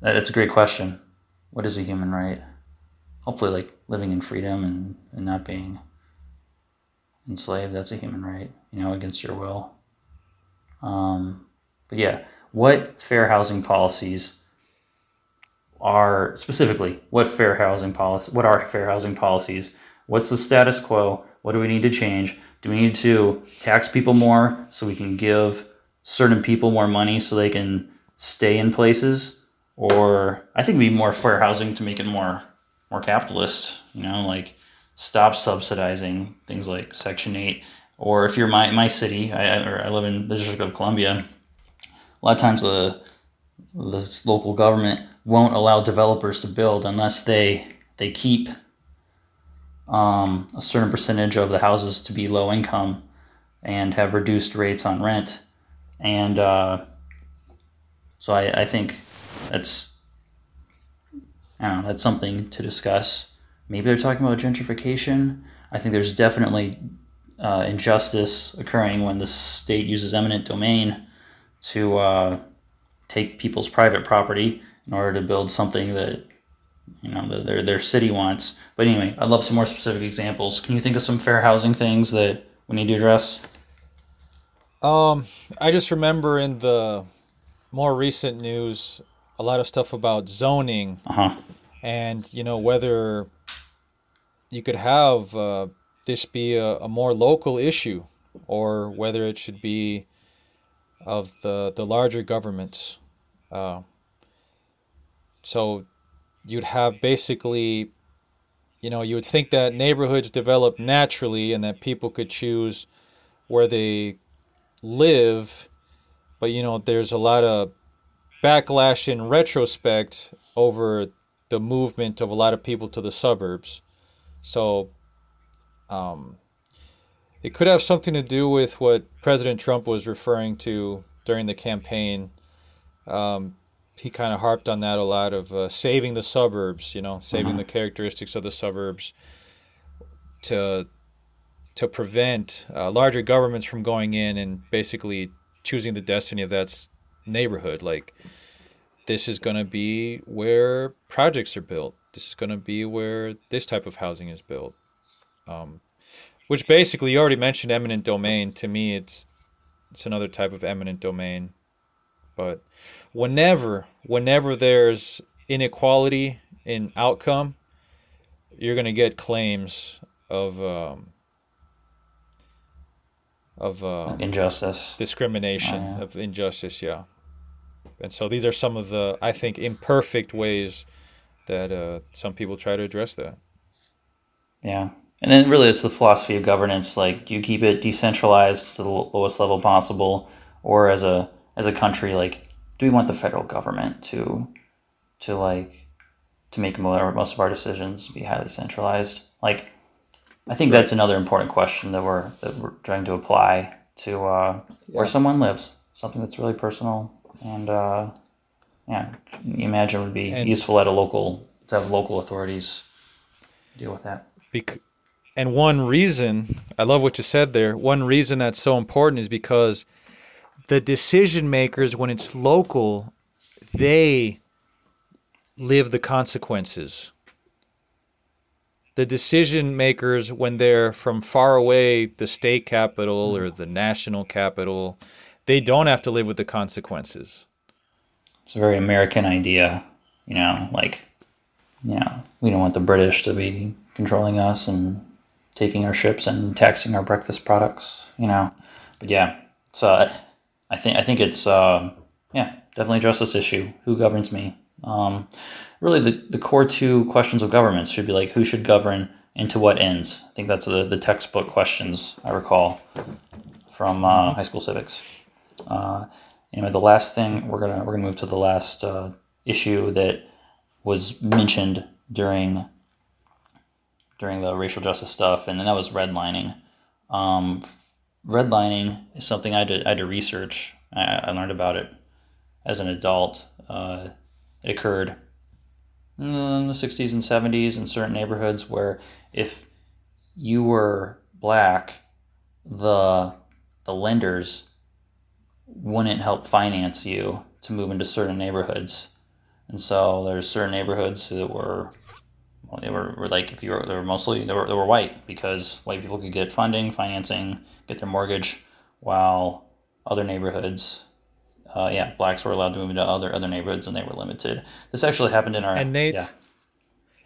that's a great question. What is a human right? Hopefully, like living in freedom and, and not being enslaved. That's a human right. You know, against your will. Um, but yeah, what fair housing policies are specifically what fair housing policy? What are fair housing policies? What's the status quo? What do we need to change? Do we need to tax people more so we can give certain people more money so they can stay in places? Or I think we need more fair housing to make it more more capitalist. You know, like stop subsidizing things like Section Eight or if you're my my city, I or I live in the District of Columbia. A lot of times the the local government won't allow developers to build unless they they keep um, a certain percentage of the houses to be low income and have reduced rates on rent. And uh, so I, I think that's I don't know, that's something to discuss. Maybe they're talking about gentrification. I think there's definitely uh, injustice occurring when the state uses eminent domain to uh, take people's private property in order to build something that you know the, their their city wants. But anyway, I'd love some more specific examples. Can you think of some fair housing things that we need to address? Um, I just remember in the more recent news a lot of stuff about zoning uh-huh. and you know whether you could have uh, this be a, a more local issue or whether it should be of the, the larger governments. Uh, so you'd have basically you know, you would think that neighborhoods develop naturally and that people could choose where they live, but you know, there's a lot of backlash in retrospect over the movement of a lot of people to the suburbs. So, um, it could have something to do with what President Trump was referring to during the campaign. Um, he kind of harped on that a lot of uh, saving the suburbs, you know, saving mm-hmm. the characteristics of the suburbs to to prevent uh, larger governments from going in and basically choosing the destiny of that neighborhood. Like, this is going to be where projects are built. This is going to be where this type of housing is built. Um, which basically, you already mentioned eminent domain. To me, it's it's another type of eminent domain. But whenever whenever there's inequality in outcome, you're going to get claims of um, of um, injustice, discrimination, oh, yeah. of injustice. Yeah, and so these are some of the I think imperfect ways that uh, some people try to address that. Yeah, and then really it's the philosophy of governance. Like, do you keep it decentralized to the lowest level possible, or as a as a country, like, do we want the federal government to to like to make most of our decisions be highly centralized? Like, I think that's another important question that we're that we're trying to apply to uh, yeah. where someone lives. Something that's really personal and uh, yeah, imagine would be and, useful at a local to have local authorities deal with that. Bec- and one reason I love what you said there. One reason that's so important is because the decision makers, when it's local, they live the consequences. The decision makers, when they're from far away, the state capital or mm. the national capital, they don't have to live with the consequences. It's a very American idea, you know, like, you know, we don't want the British to be controlling us and taking our ships and taxing our breakfast products, you know. But yeah, so I think I think it's uh, yeah definitely a justice issue. Who governs me? Um, really, the the core two questions of governments should be like who should govern and to what ends. I think that's the the textbook questions I recall from uh, high school civics. Uh, anyway, the last thing we're gonna we're gonna move to the last uh, issue that was mentioned during during the racial justice stuff, and then that was redlining. Um, redlining is something I did, I had to research. I, I learned about it as an adult. Uh, it occurred in the 60s and 70s in certain neighborhoods where if you were black, the the lenders wouldn't help finance you to move into certain neighborhoods. And so there's certain neighborhoods that were they were, were like if you were they were mostly they were, they were white because white people could get funding, financing, get their mortgage, while other neighborhoods, uh, yeah, blacks were allowed to move into other other neighborhoods and they were limited. This actually happened in our and Nate. Yeah.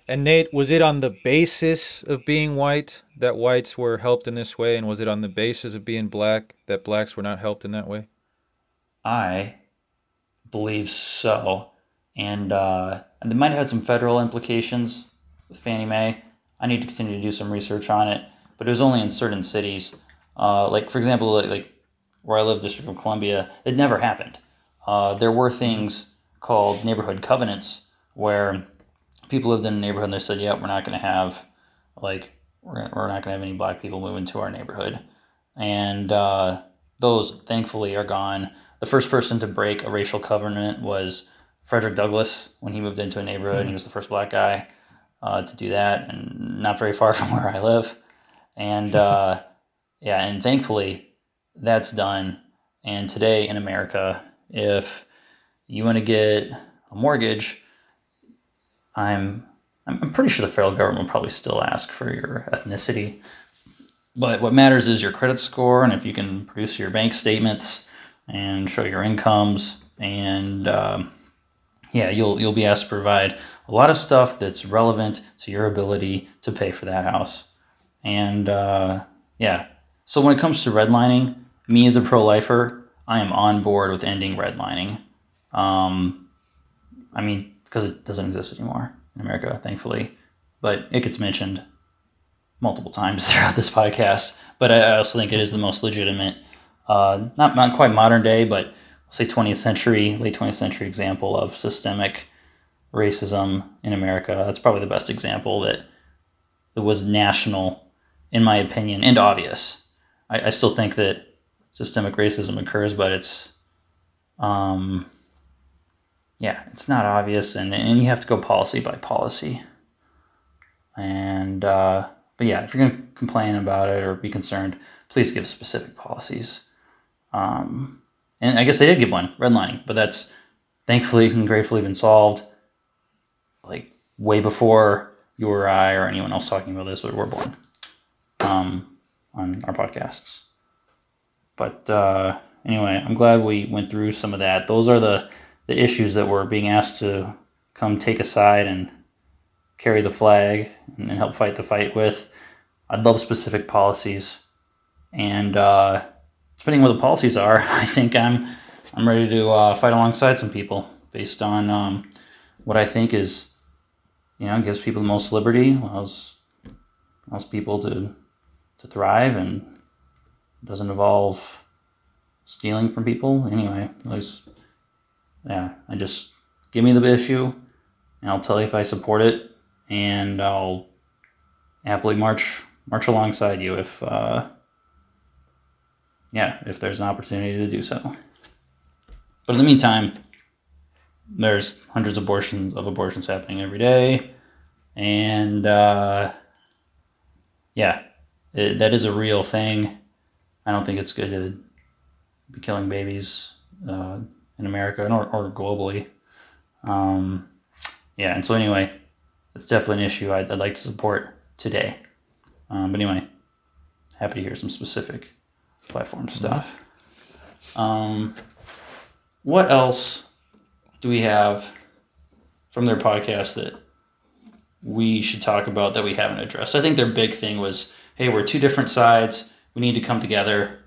And Nate, was it on the basis of being white that whites were helped in this way, and was it on the basis of being black that blacks were not helped in that way? I believe so, and uh, and they might have had some federal implications with Fannie Mae. I need to continue to do some research on it, but it was only in certain cities. Uh, like for example, like, like, where I live, District of Columbia, it never happened. Uh, there were things called neighborhood covenants where people lived in a neighborhood and they said, "Yeah, we're not going to have like we're, we're not going to have any black people move into our neighborhood," and uh, those thankfully are gone. The first person to break a racial covenant was Frederick Douglass when he moved into a neighborhood. Mm-hmm. He was the first black guy uh, to do that, and not very far (laughs) from where I live. And uh, (laughs) yeah, and thankfully that's done. And today in America, if you want to get a mortgage, I'm I'm pretty sure the federal government will probably still ask for your ethnicity. But what matters is your credit score, and if you can produce your bank statements and show your incomes, and um, yeah, you'll you'll be asked to provide a lot of stuff that's relevant to your ability to pay for that house. And uh, yeah, so when it comes to redlining, me as a pro lifer, I am on board with ending redlining. Um, I mean, because it doesn't exist anymore in America, thankfully. but it gets mentioned multiple times (laughs) throughout this podcast. But I also think it is the most legitimate, uh, not not quite modern day, but say 20th century, late 20th century example of systemic racism in America. That's probably the best example that that was national, in my opinion, and obvious. I, I still think that systemic racism occurs, but it's, um, yeah, it's not obvious, and, and you have to go policy by policy. And uh, but yeah, if you're going to complain about it or be concerned, please give specific policies. Um, and I guess they did give one, redlining, but that's thankfully and gratefully been solved like way before you or I or anyone else talking about this were born um, on our podcasts. But uh, anyway, I'm glad we went through some of that. Those are the, the issues that we're being asked to come take a side and carry the flag and help fight the fight with. I'd love specific policies. And uh, depending what the policies are, (laughs) I think I'm I'm ready to uh, fight alongside some people based on um, what I think is, you know, gives people the most liberty, allows allows people to to thrive, and doesn't involve stealing from people. Anyway, those, yeah, I just give me the issue, and I'll tell you if I support it, and I'll happily march march alongside you if, uh, yeah, if there's an opportunity to do so. But in the meantime, there's hundreds of abortions of abortions happening every day, and uh, yeah, it, that is a real thing. I don't think it's good to be killing babies uh, in America or, or globally. Um, yeah, and so anyway, it's definitely an issue I'd, I'd like to support today. Um, but anyway, happy to hear some specific platform stuff. Um, what else do we have from their podcast that we should talk about that we haven't addressed? I think their big thing was, hey, we're two different sides. We need to come together.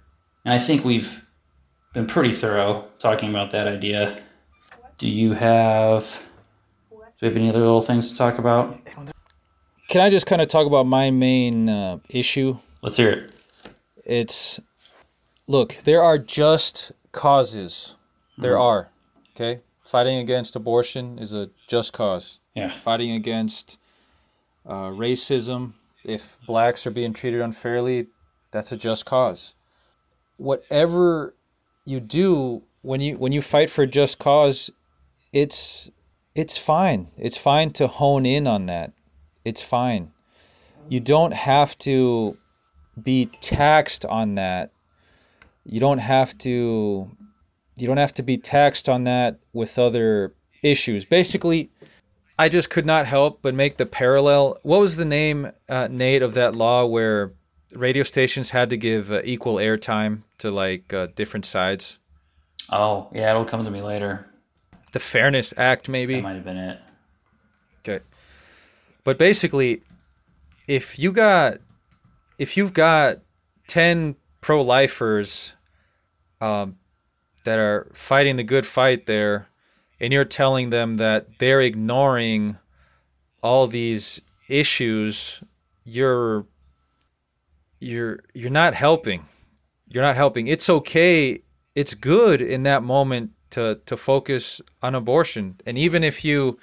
And I think we've been pretty thorough talking about that idea. Do you have do we have any other little things to talk about? Can I just kind of talk about my main uh, issue? Let's hear it. It's look, there are just causes. There are. Okay? Fighting against abortion is a just cause. Yeah. Fighting against uh, racism, if blacks are being treated unfairly, that's a just cause. Whatever you do when you when you fight for a just cause, it's it's fine. It's fine to hone in on that. It's fine. You don't have to be taxed on that. You don't have to you don't have to be taxed on that with other issues. Basically, I just could not help but make the parallel. What was the name, uh, Nate, of that law where radio stations had to give uh, equal airtime to like uh, different sides? Oh, yeah, it'll come to me later. The Fairness Act, maybe. That might have been it. Okay. But basically, if you got if you've got 10 pro-lifers um, that are fighting the good fight there and you're telling them that they're ignoring all these issues you're you're you're not helping. You're not helping. It's okay. It's good in that moment to to focus on abortion. And even if you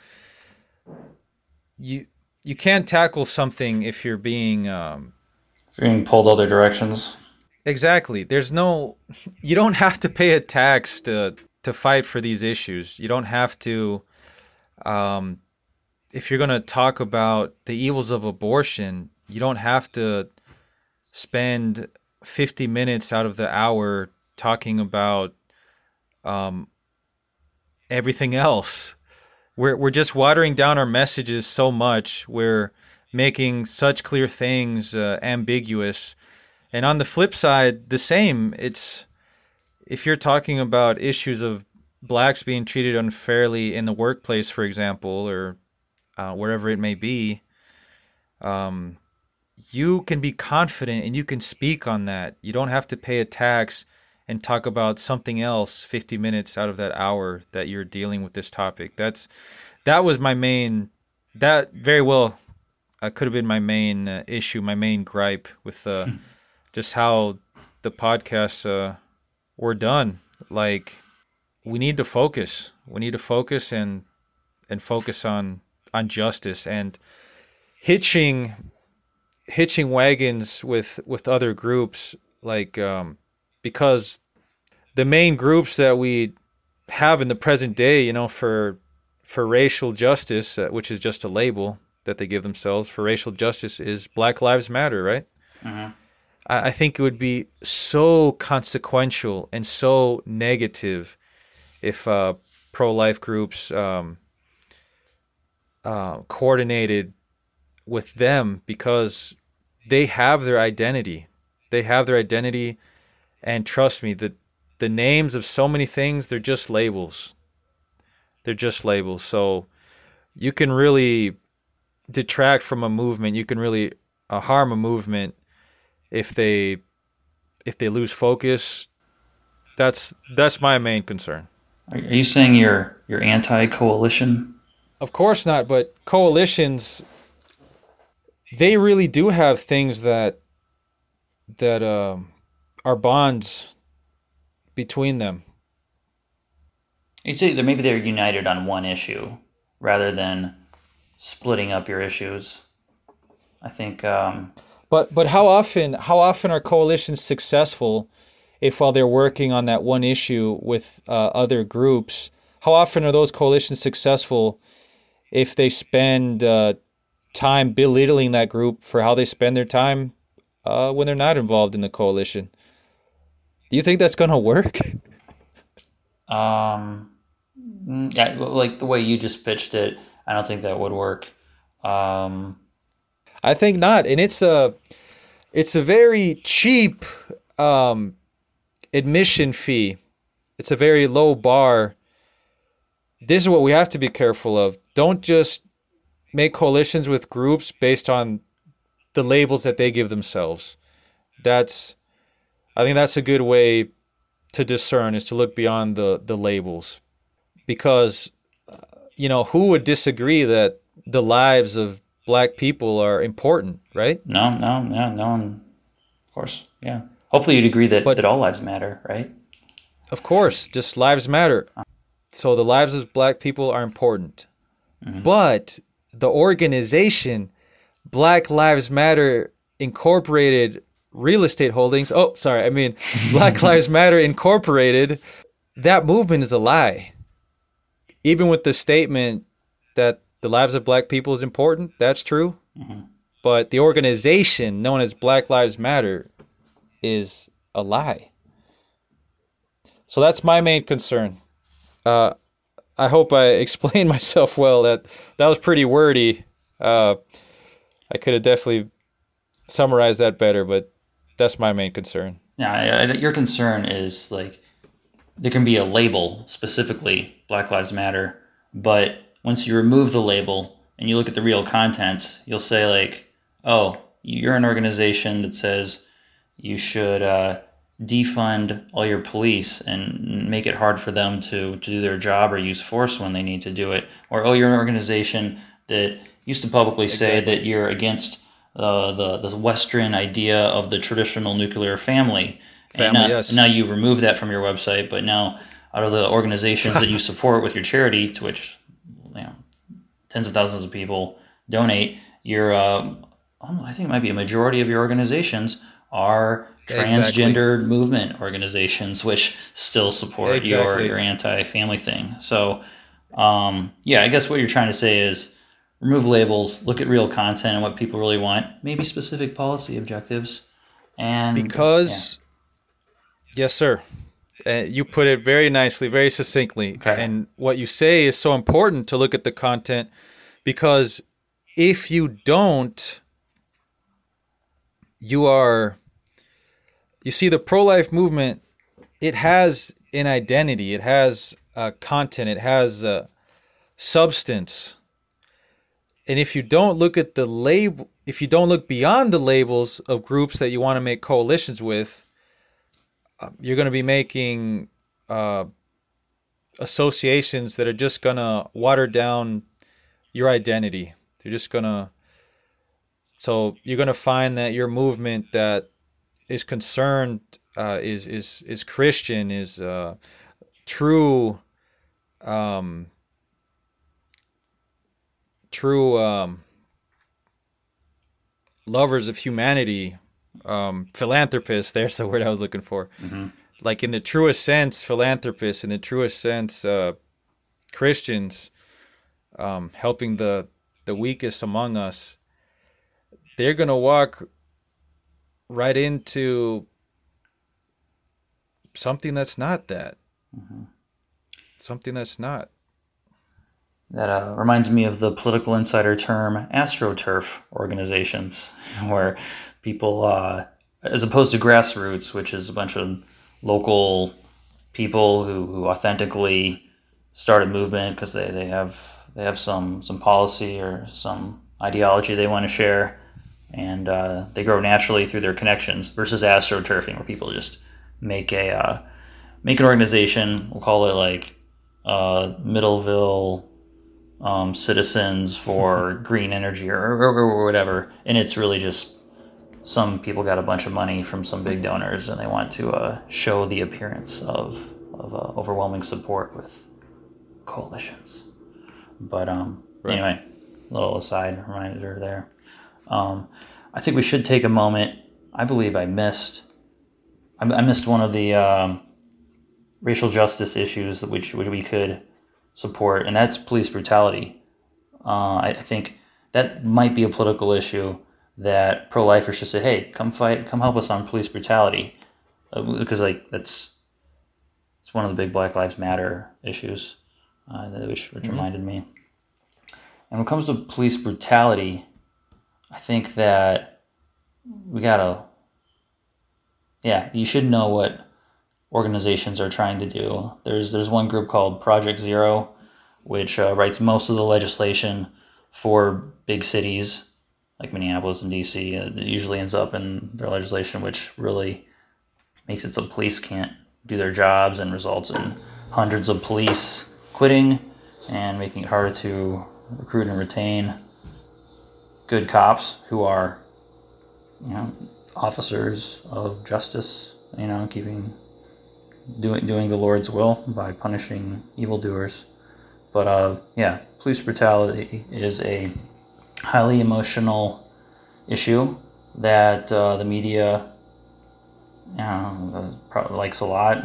you you can't tackle something if you're being um, being pulled other directions. Exactly there's no you don't have to pay a tax to to fight for these issues you don't have to um, if you're going to talk about the evils of abortion you don't have to spend 50 minutes out of the hour talking about um, everything else we're we're just watering down our messages so much. We're making such clear things uh, ambiguous. And on the flip side, the same. It's if you're talking about issues of blacks being treated unfairly in the workplace, for example, or uh, wherever it may be, um, you can be confident and you can speak on that. You don't have to pay a tax and talk about something else 50 minutes out of that hour that you're dealing with this topic. That's that was my main that very well uh, could have been my main uh, issue, my main gripe with uh, just how the podcasts uh, were done. Like, we need to focus. We need to focus and and focus on on justice and hitching hitching wagons with with other groups like um, because the main groups that we have in the present day, you know, for for racial justice, uh, which is just a label that they give themselves for racial justice, is Black Lives Matter, right? Mhm. I, think it would be so consequential and so negative if uh, pro life groups um, uh, coordinated with them because they have their identity. They have their identity, and trust me, the the names of so many things they're just labels. They're just labels. So you can really detract from a movement. You can really uh, harm a movement if they if they lose focus. That's that's my main concern. Are, you saying you're you're anti-coalition? Of course not, but coalitions they really do have things that that um, are bonds between them. You'd say that maybe they're united on one issue rather than splitting up your issues. I think um, But but how often how often are coalitions successful if while they're working on that one issue with uh, other groups, how often are those coalitions successful if they spend uh, time belittling that group for how they spend their time uh, when they're not involved in the coalition? Do you think that's gonna work? Um, yeah, like the way you just pitched it, I don't think that would work. Um, I think not, and it's a it's a very cheap um, admission fee. It's a very low bar. This is what we have to be careful of. Don't just make coalitions with groups based on the labels that they give themselves. That's I think that's a good way to discern is to look beyond the the labels because uh, you know who would disagree that the lives of black people are important, right? no, no, no, no one. Of course, yeah. Hopefully, you'd agree that, But- that all lives matter, right? Of course, just lives matter. So the lives of black people are important. Mm-hmm. But the organization Black Lives Matter Incorporated Real Estate Holdings, oh, sorry, I mean (laughs) Black Lives Matter Incorporated, that movement is a lie. Even with the statement that the lives of black people is important, that's true. But the organization known as Black Lives Matter is a lie. So that's my main concern. Uh, I hope I (laughs) explained myself well. That that was pretty wordy. Uh, I could have definitely summarized that better, but that's my main concern. Yeah, I, I, your concern is like there can be a label specifically Black Lives Matter, but once you remove the label and you look at the real contents, you'll say like, "Oh, you're an organization that says you should uh, defund all your police and make it hard for them to, to do their job or use force when they need to do it," or "Oh, you're an organization that used to publicly say Exactly. that you're against." Uh, the the Western idea of the traditional nuclear family, and Family, now, yes. now you remove that from your website, but now out of the organizations that you support with your charity, to which tens of thousands of people donate, your um, oh, I think it might be a majority of your organizations are Exactly. transgendered movement organizations, which still support your Exactly. your anti-family thing. So, um, yeah, I guess what you're trying to say is remove labels, look at real content and what people really want, maybe specific policy objectives, and Because, yes, sir. Uh, you put it very nicely, very succinctly. Okay. And what you say is so important to look at the content because if you don't, you are, you see, the pro life movement, it has an identity, it has uh, content, it has uh, substance. And if you don't look at the label, if you don't look beyond the labels of groups that you want to make coalitions with, you're going to be making uh, associations that are just going to water down your identity. They're just going to so you're gonna find that your movement that is concerned uh, is is is Christian is uh, true um, true um, lovers of humanity um, philanthropists there's the word I was looking for Mm-hmm. like in the truest sense philanthropists in the truest sense uh, Christians um, helping the the weakest among us they're gonna walk right into something that's not that. Something that's not. That uh, reminds me of the political insider term astroturf organizations, (laughs) where people, uh, as opposed to grassroots, which is a bunch of local people who, who authentically start a movement because they, they have they have some some policy or some ideology they want to share, and uh, they grow naturally through their connections. Versus astroturfing, where people just make a uh, make an organization. We'll call it like uh, Middleville um, Citizens for (laughs) Green Energy or, or, or whatever, and it's really just some people got a bunch of money from some big donors and they want to uh, show the appearance of of uh, overwhelming support with coalitions. But um, Right. anyway, little aside reminder there. Um, I think we should take a moment. I believe I missed. I, I missed one of the um, racial justice issues that which which we could support, and that's police brutality. Uh, I, I think that might be a political issue that pro-lifers should say, "Hey, come fight, come help us on police brutality," uh, because like that's it's one of the big Black Lives Matter issues, uh, that- which which reminded me. And when it comes to police brutality, I think that we gotta, yeah, you should know what organizations are trying to do. There's there's one group called Project Zero, which uh, writes most of the legislation for big cities like Minneapolis and DC. Uh, It usually ends up in their legislation, which really makes it so police can't do their jobs and results in hundreds of police quitting and making it harder to recruit and retain good cops who are, you know, officers of justice. You know, keeping doing doing the Lord's will by punishing evildoers. But uh, yeah, police brutality is a highly emotional issue that uh, the media know, probably likes a lot.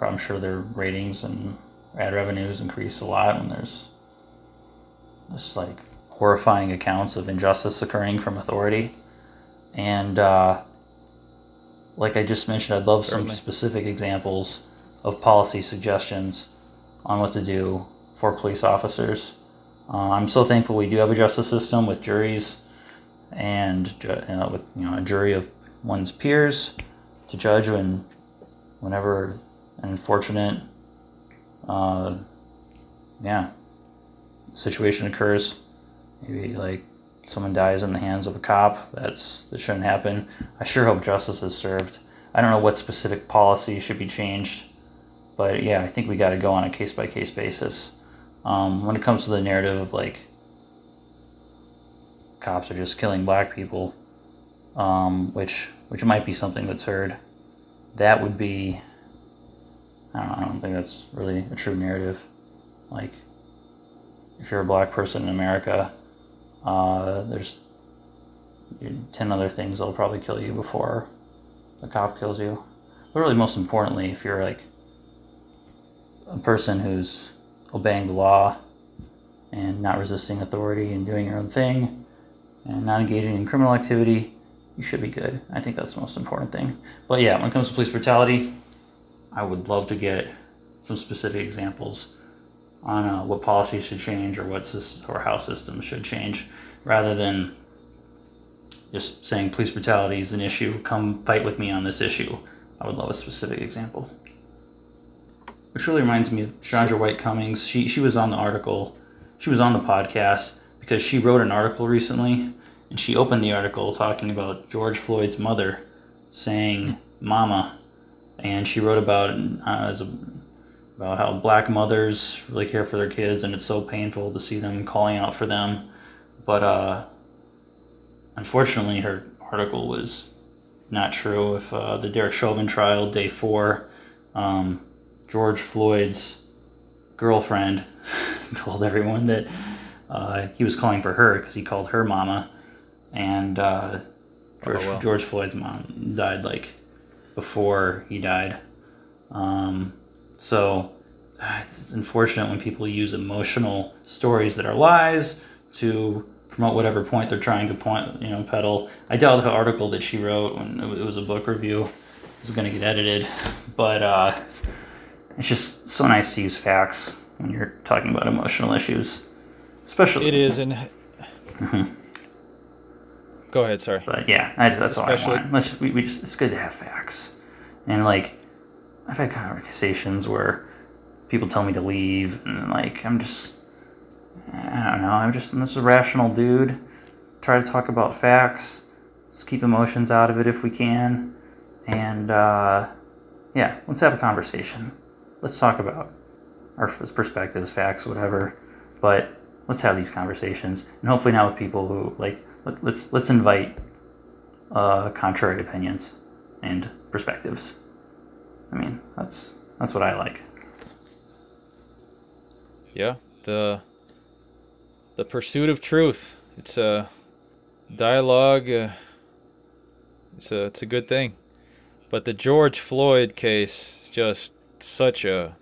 I'm sure their ratings and ad revenues increase a lot when there's this like horrifying accounts of injustice occurring from authority. And uh, like I just mentioned, I'd love Certainly. some specific examples of policy suggestions on what to do for police officers. Uh, I'm so thankful we do have a justice system with juries and uh, with you know a jury of one's peers to judge when whenever an unfortunate uh, yeah situation occurs. Maybe like someone dies in the hands of a cop that's that shouldn't happen. I sure hope justice is served. I don't know what specific policy should be changed but yeah i think we got to go on a case by case basis um, when it comes to the narrative of like cops are just killing black people um, which which might be something that's heard that would be I don't, know, I don't think that's really a true narrative. Like if you're a black person in america uh, there's 10 other things that'll probably kill you before a cop kills you. But really most importantly if you're like a person who's obeying the law and not resisting authority and doing your own thing and not engaging in criminal activity you should be good. I think that's the most important thing. But yeah, when it comes to police brutality, I would love to get some specific examples on uh, what policies should change or what or how systems should change, rather than just saying police brutality is an issue. Come fight with me on this issue. I would love a specific example. Which really reminds me of Chandra White Cummings. She she was on the article, she was on the podcast because she wrote an article recently, and she opened the article talking about George Floyd's mother saying "mama," and she wrote about uh, as a, about how black mothers really care for their kids, and it's so painful to see them calling out for them. But uh, unfortunately, her article was not true. If uh, the Derek Chauvin trial, day four, um, George Floyd's girlfriend (laughs) told everyone that uh, he was calling for her because he called her mama, and uh, George, oh, well. George Floyd's mom died like before he died. Um, so it's unfortunate when people use emotional stories that are lies to promote whatever point they're trying to point, you know, peddle. I doubt the article that she wrote when it was a book review is going to get edited, but uh, it's just so nice to use facts when you're talking about emotional issues, especially. It is, and. (laughs) Mm-hmm. Go ahead, sorry. But yeah, I just, that's Especially... all I want. Let's just, we, we just it's good to have facts, and like I've had conversations where people tell me to leave, and like I'm just I don't know. I'm just I'm just a rational dude. Try to talk about facts. Let's keep emotions out of it if we can, and uh, yeah, let's have a conversation. Let's talk about our perspectives, facts, whatever. But let's have these conversations, and hopefully not with people who like. Let, let's let's invite uh, contrary opinions and perspectives. I mean, that's that's what I like. Yeah, the the pursuit of truth. It's a dialogue. Uh, it's a it's a good thing, but the George Floyd case just such a.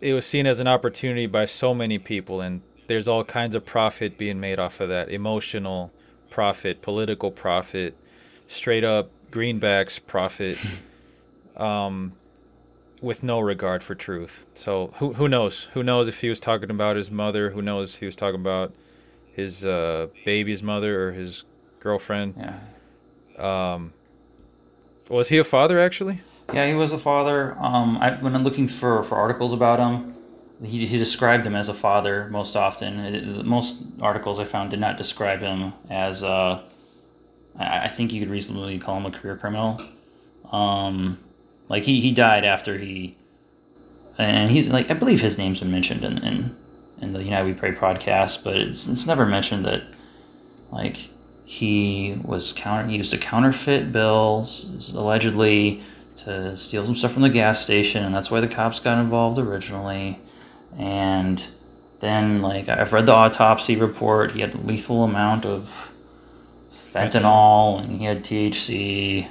It was seen as an opportunity by so many people, and there's all kinds of profit being made off of that. Emotional profit, political profit, straight up greenbacks profit. (laughs) um, with no regard for truth. So who who knows? Who knows if he was talking about his mother? Who knows if he was talking about his uh, baby's mother or his girlfriend? Yeah. Um, was he a father actually? Yeah, he was a father. Um, I, when I'm looking for, for articles about him, he, he described him as a father most often. It, most articles I found did not describe him as. Uh, I, I think you could reasonably call him a career criminal. Um, like he, he died after he, and he's like I believe his name's been mentioned in in, in the United We Pray podcast, but it's it's never mentioned that like he was counter he used a counterfeit bill allegedly to steal some stuff from the gas station, and that's why the cops got involved originally, and then like I've read the autopsy report. He had a lethal amount of fentanyl, and he had THC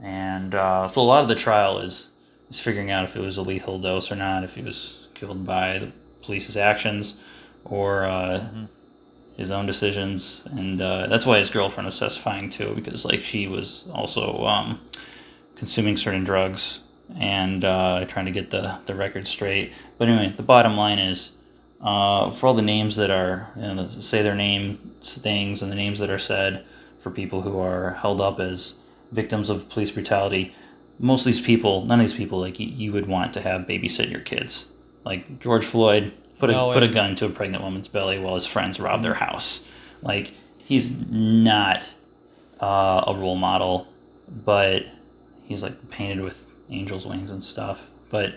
and uh, so a lot of the trial is is figuring out if it was a lethal dose or not, if he was killed by the police's actions or uh, mm-hmm. his own decisions, and uh, that's why his girlfriend was testifying too, because like she was also um, consuming certain drugs and uh, trying to get the the record straight. But anyway, the bottom line is. Uh, for all the names that are, you know, say their names, things and the names that are said for people who are held up as victims of police brutality, most of these people, none of these people, like you, you would want to have babysit your kids. Like George Floyd put a no, put a gun to a pregnant woman's belly while his friends robbed their house. Like he's not uh, a role model, but he's like painted with angels' wings and stuff. But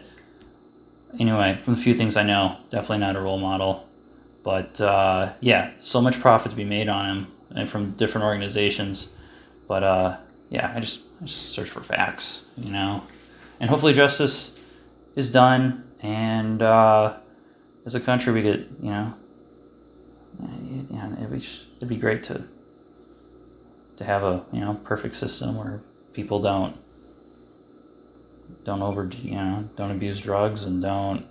anyway, from the few things I know, definitely not a role model. But uh, yeah, so much profit to be made on him and from different organizations. But uh, yeah, I just, I just search for facts, you know, and hopefully justice is done, and uh, as a country we get, you know, you know, it'd be, it'd be great to to have a you know perfect system where people don't don't over you know don't abuse drugs and don't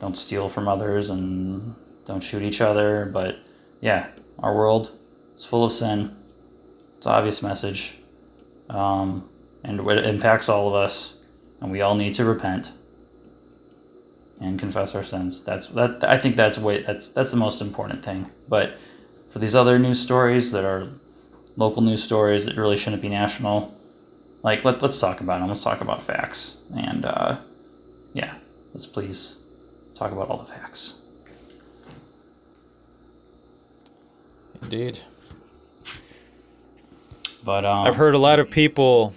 don't steal from others and don't shoot each other but yeah our world is full of sin it's obvious message um, and it impacts all of us, and we all need to repent and confess our sins. That's that. I think that's way that's that's the most important thing. But for these other news stories that are local news stories that really shouldn't be national, like let let's talk about them. Let's talk about facts, and uh, yeah, let's please talk about all the facts. Indeed. But um, I've heard a lot of people.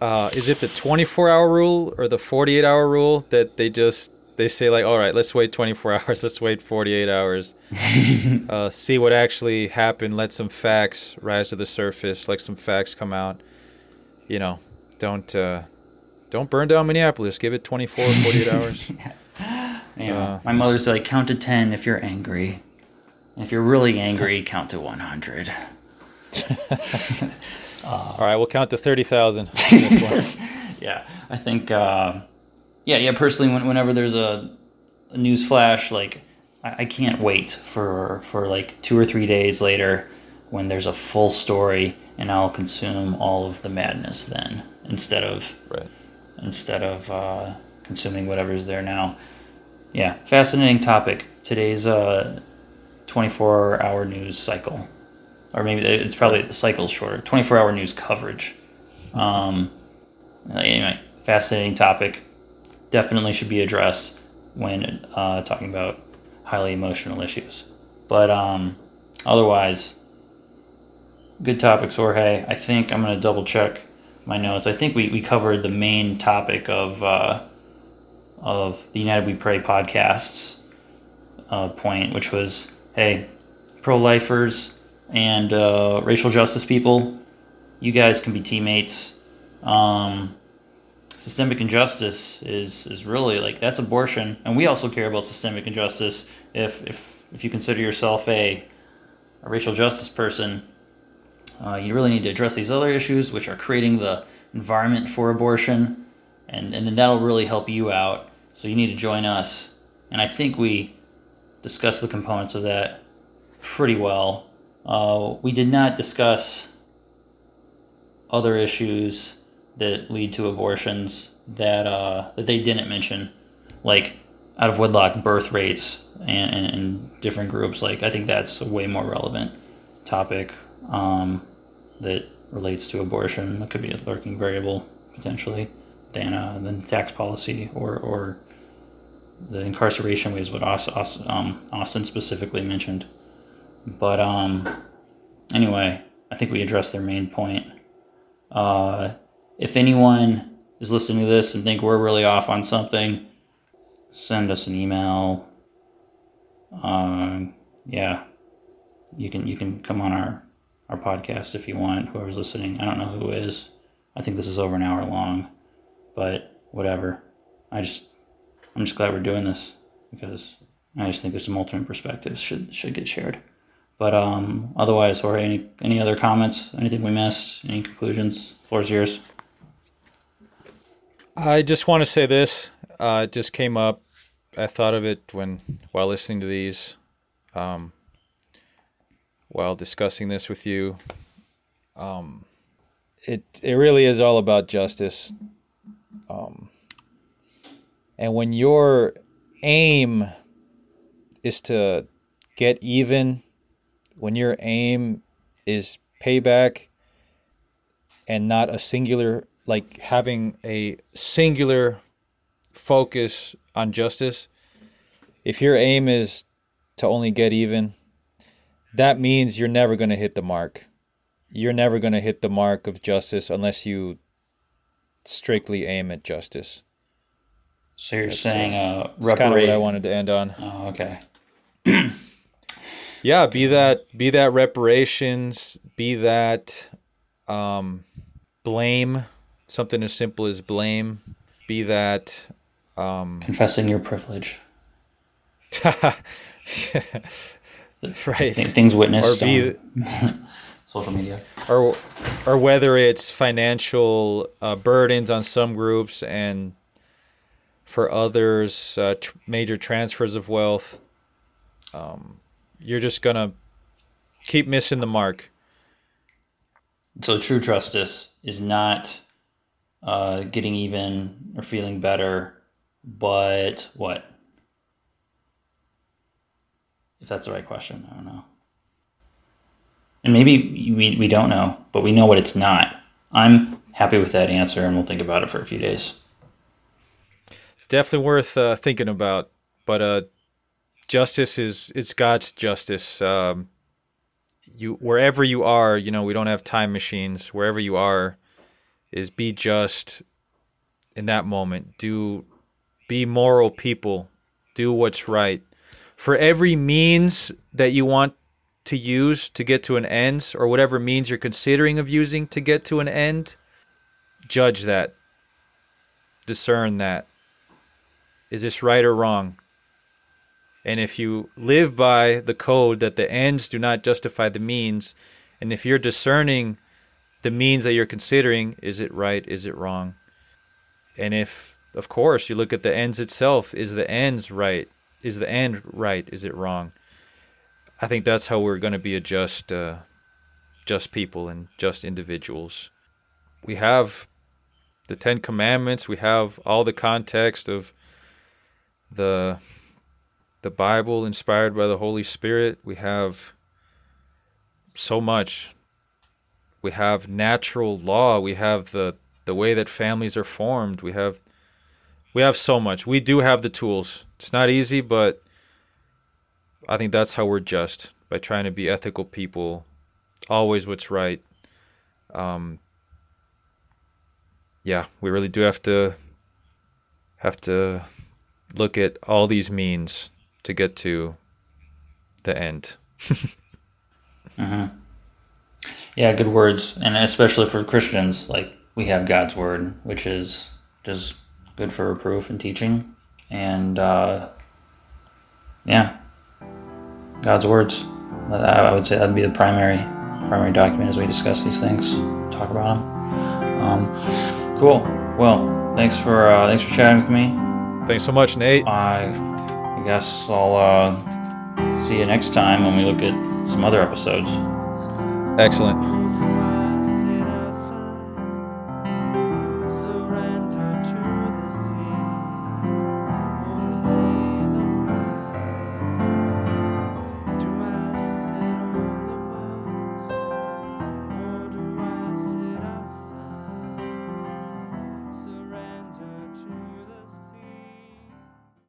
Uh, is it the 24 hour rule or the 48 hour rule that they just they say like, all right, let's wait 24 (laughs) hours, let's wait 48 hours, (laughs) uh, see what actually happened, let some facts rise to the surface, let some facts come out. You know, don't uh, don't burn down Minneapolis. Give it 24, 48 (laughs) hours. Yeah. Uh, My mother's like, count to 10 if you're angry. And if you're really angry, count to 100. (laughs) All right, we'll count to 30,000. (laughs) Yeah, I think, uh, yeah, yeah, personally, when, whenever there's a, a news flash, like, I, I can't wait for, for like two or three days later when there's a full story and I'll consume all of the madness then instead of right. instead of uh, consuming whatever's there now. Yeah, fascinating topic. Today's uh, 24 hour news cycle. Or maybe it's probably the cycle's shorter. 24 hour news coverage. Um, anyway, fascinating topic. Definitely should be addressed when uh, talking about highly emotional issues. But um, otherwise, good topics, Jorge. I think I'm going to double check my notes. I think we, we covered the main topic of uh, of the United We Pray podcasts uh, point, which was hey, pro lifers and uh, racial justice people, you guys can be teammates. Um, systemic injustice is is really like that's abortion, and we also care about systemic injustice. If if if you consider yourself a a racial justice person, uh, you really need to address these other issues, which are creating the environment for abortion, and, and then that'll really help you out. So you need to join us. And I think we discussed the components of that pretty well. Uh, we did not discuss other issues that lead to abortions that uh, that they didn't mention, like out of wedlock birth rates and, and, and different groups. Like I think that's a way more relevant topic um, that relates to abortion. That could be a lurking variable potentially than uh, than tax policy or or the incarceration was what Austin, um, Austin specifically mentioned. But um, anyway, I think we addressed their main point. Uh, if anyone is listening to this and think we're really off on something, send us an email. Um, yeah, you can you can come on our our podcast if you want. Whoever's listening, I don't know who is. I think this is over an hour long, but whatever. I just I'm just glad we're doing this because I just think there's some alternate perspectives should should get shared. But um, otherwise, or any any other comments? Anything we missed? Any conclusions? Floor's yours. I just want to say this. Uh, it just came up. I thought of it when while listening to these, um, while discussing this with you. Um, it it really is all about justice. Um, and when your aim is to get even, when your aim is payback and not a singular, like having a singular focus on justice, if your aim is to only get even, that means you're never going to hit the mark. You're never going to hit the mark of justice unless you strictly aim at justice. So you're That's, saying uh, That's kind of what I wanted to end on. Oh, okay. (clears throat) Yeah, be that be that reparations, be that um, blame, something as simple as blame, be that um, Confessing your privilege. (laughs) (laughs) right, Th- things or witnessed be on (laughs) social media. or or whether it's financial uh, burdens on some groups and for others uh, tr- major transfers of wealth. Um, you're just gonna keep missing the mark. So true justice is not uh, getting even or feeling better, but what? If that's the right question, I don't know. And maybe we, we don't know, but we know what it's not. I'm happy with that answer, and we'll think about it for a few days. It's definitely worth uh, thinking about. But uh, justice is it's God's justice. Um, you wherever you are, you know, we don't have time machines. Wherever you are, is be just in that moment. Do be moral people, do what's right. For every means that you want to use to get to an end, or whatever means you're considering of using to get to an end, judge that, discern that. Is this right or wrong? And if you live by the code that the ends do not justify the means, and if you're discerning the means that you're considering, is it right? Is it wrong? And if, of course, you look at the ends itself, is the ends right? Is the end right? Is it wrong? I think that's how we're going to be a just, uh, just people and just individuals. We have the Ten Commandments. We have all the context of the the Bible inspired by the Holy Spirit. We have so much. We have natural law. We have the the way that families are formed. We have we have so much. We do have the tools. It's not easy, but I think that's how we're just by trying to be ethical people, always what's right. Um, yeah, we really do have to have to look at all these means to get to the end. (laughs) mm-hmm. Yeah, good words, and especially for Christians, like we have God's word, which is just good for reproof and teaching, and uh, yeah, God's words. I would say that'd be the primary primary document as we discuss these things, talk about them. Um, cool. Well, thanks for uh, thanks for chatting with me. Thanks so much, Nate. I, I guess I'll uh, see you next time when we look at some other episodes. Excellent.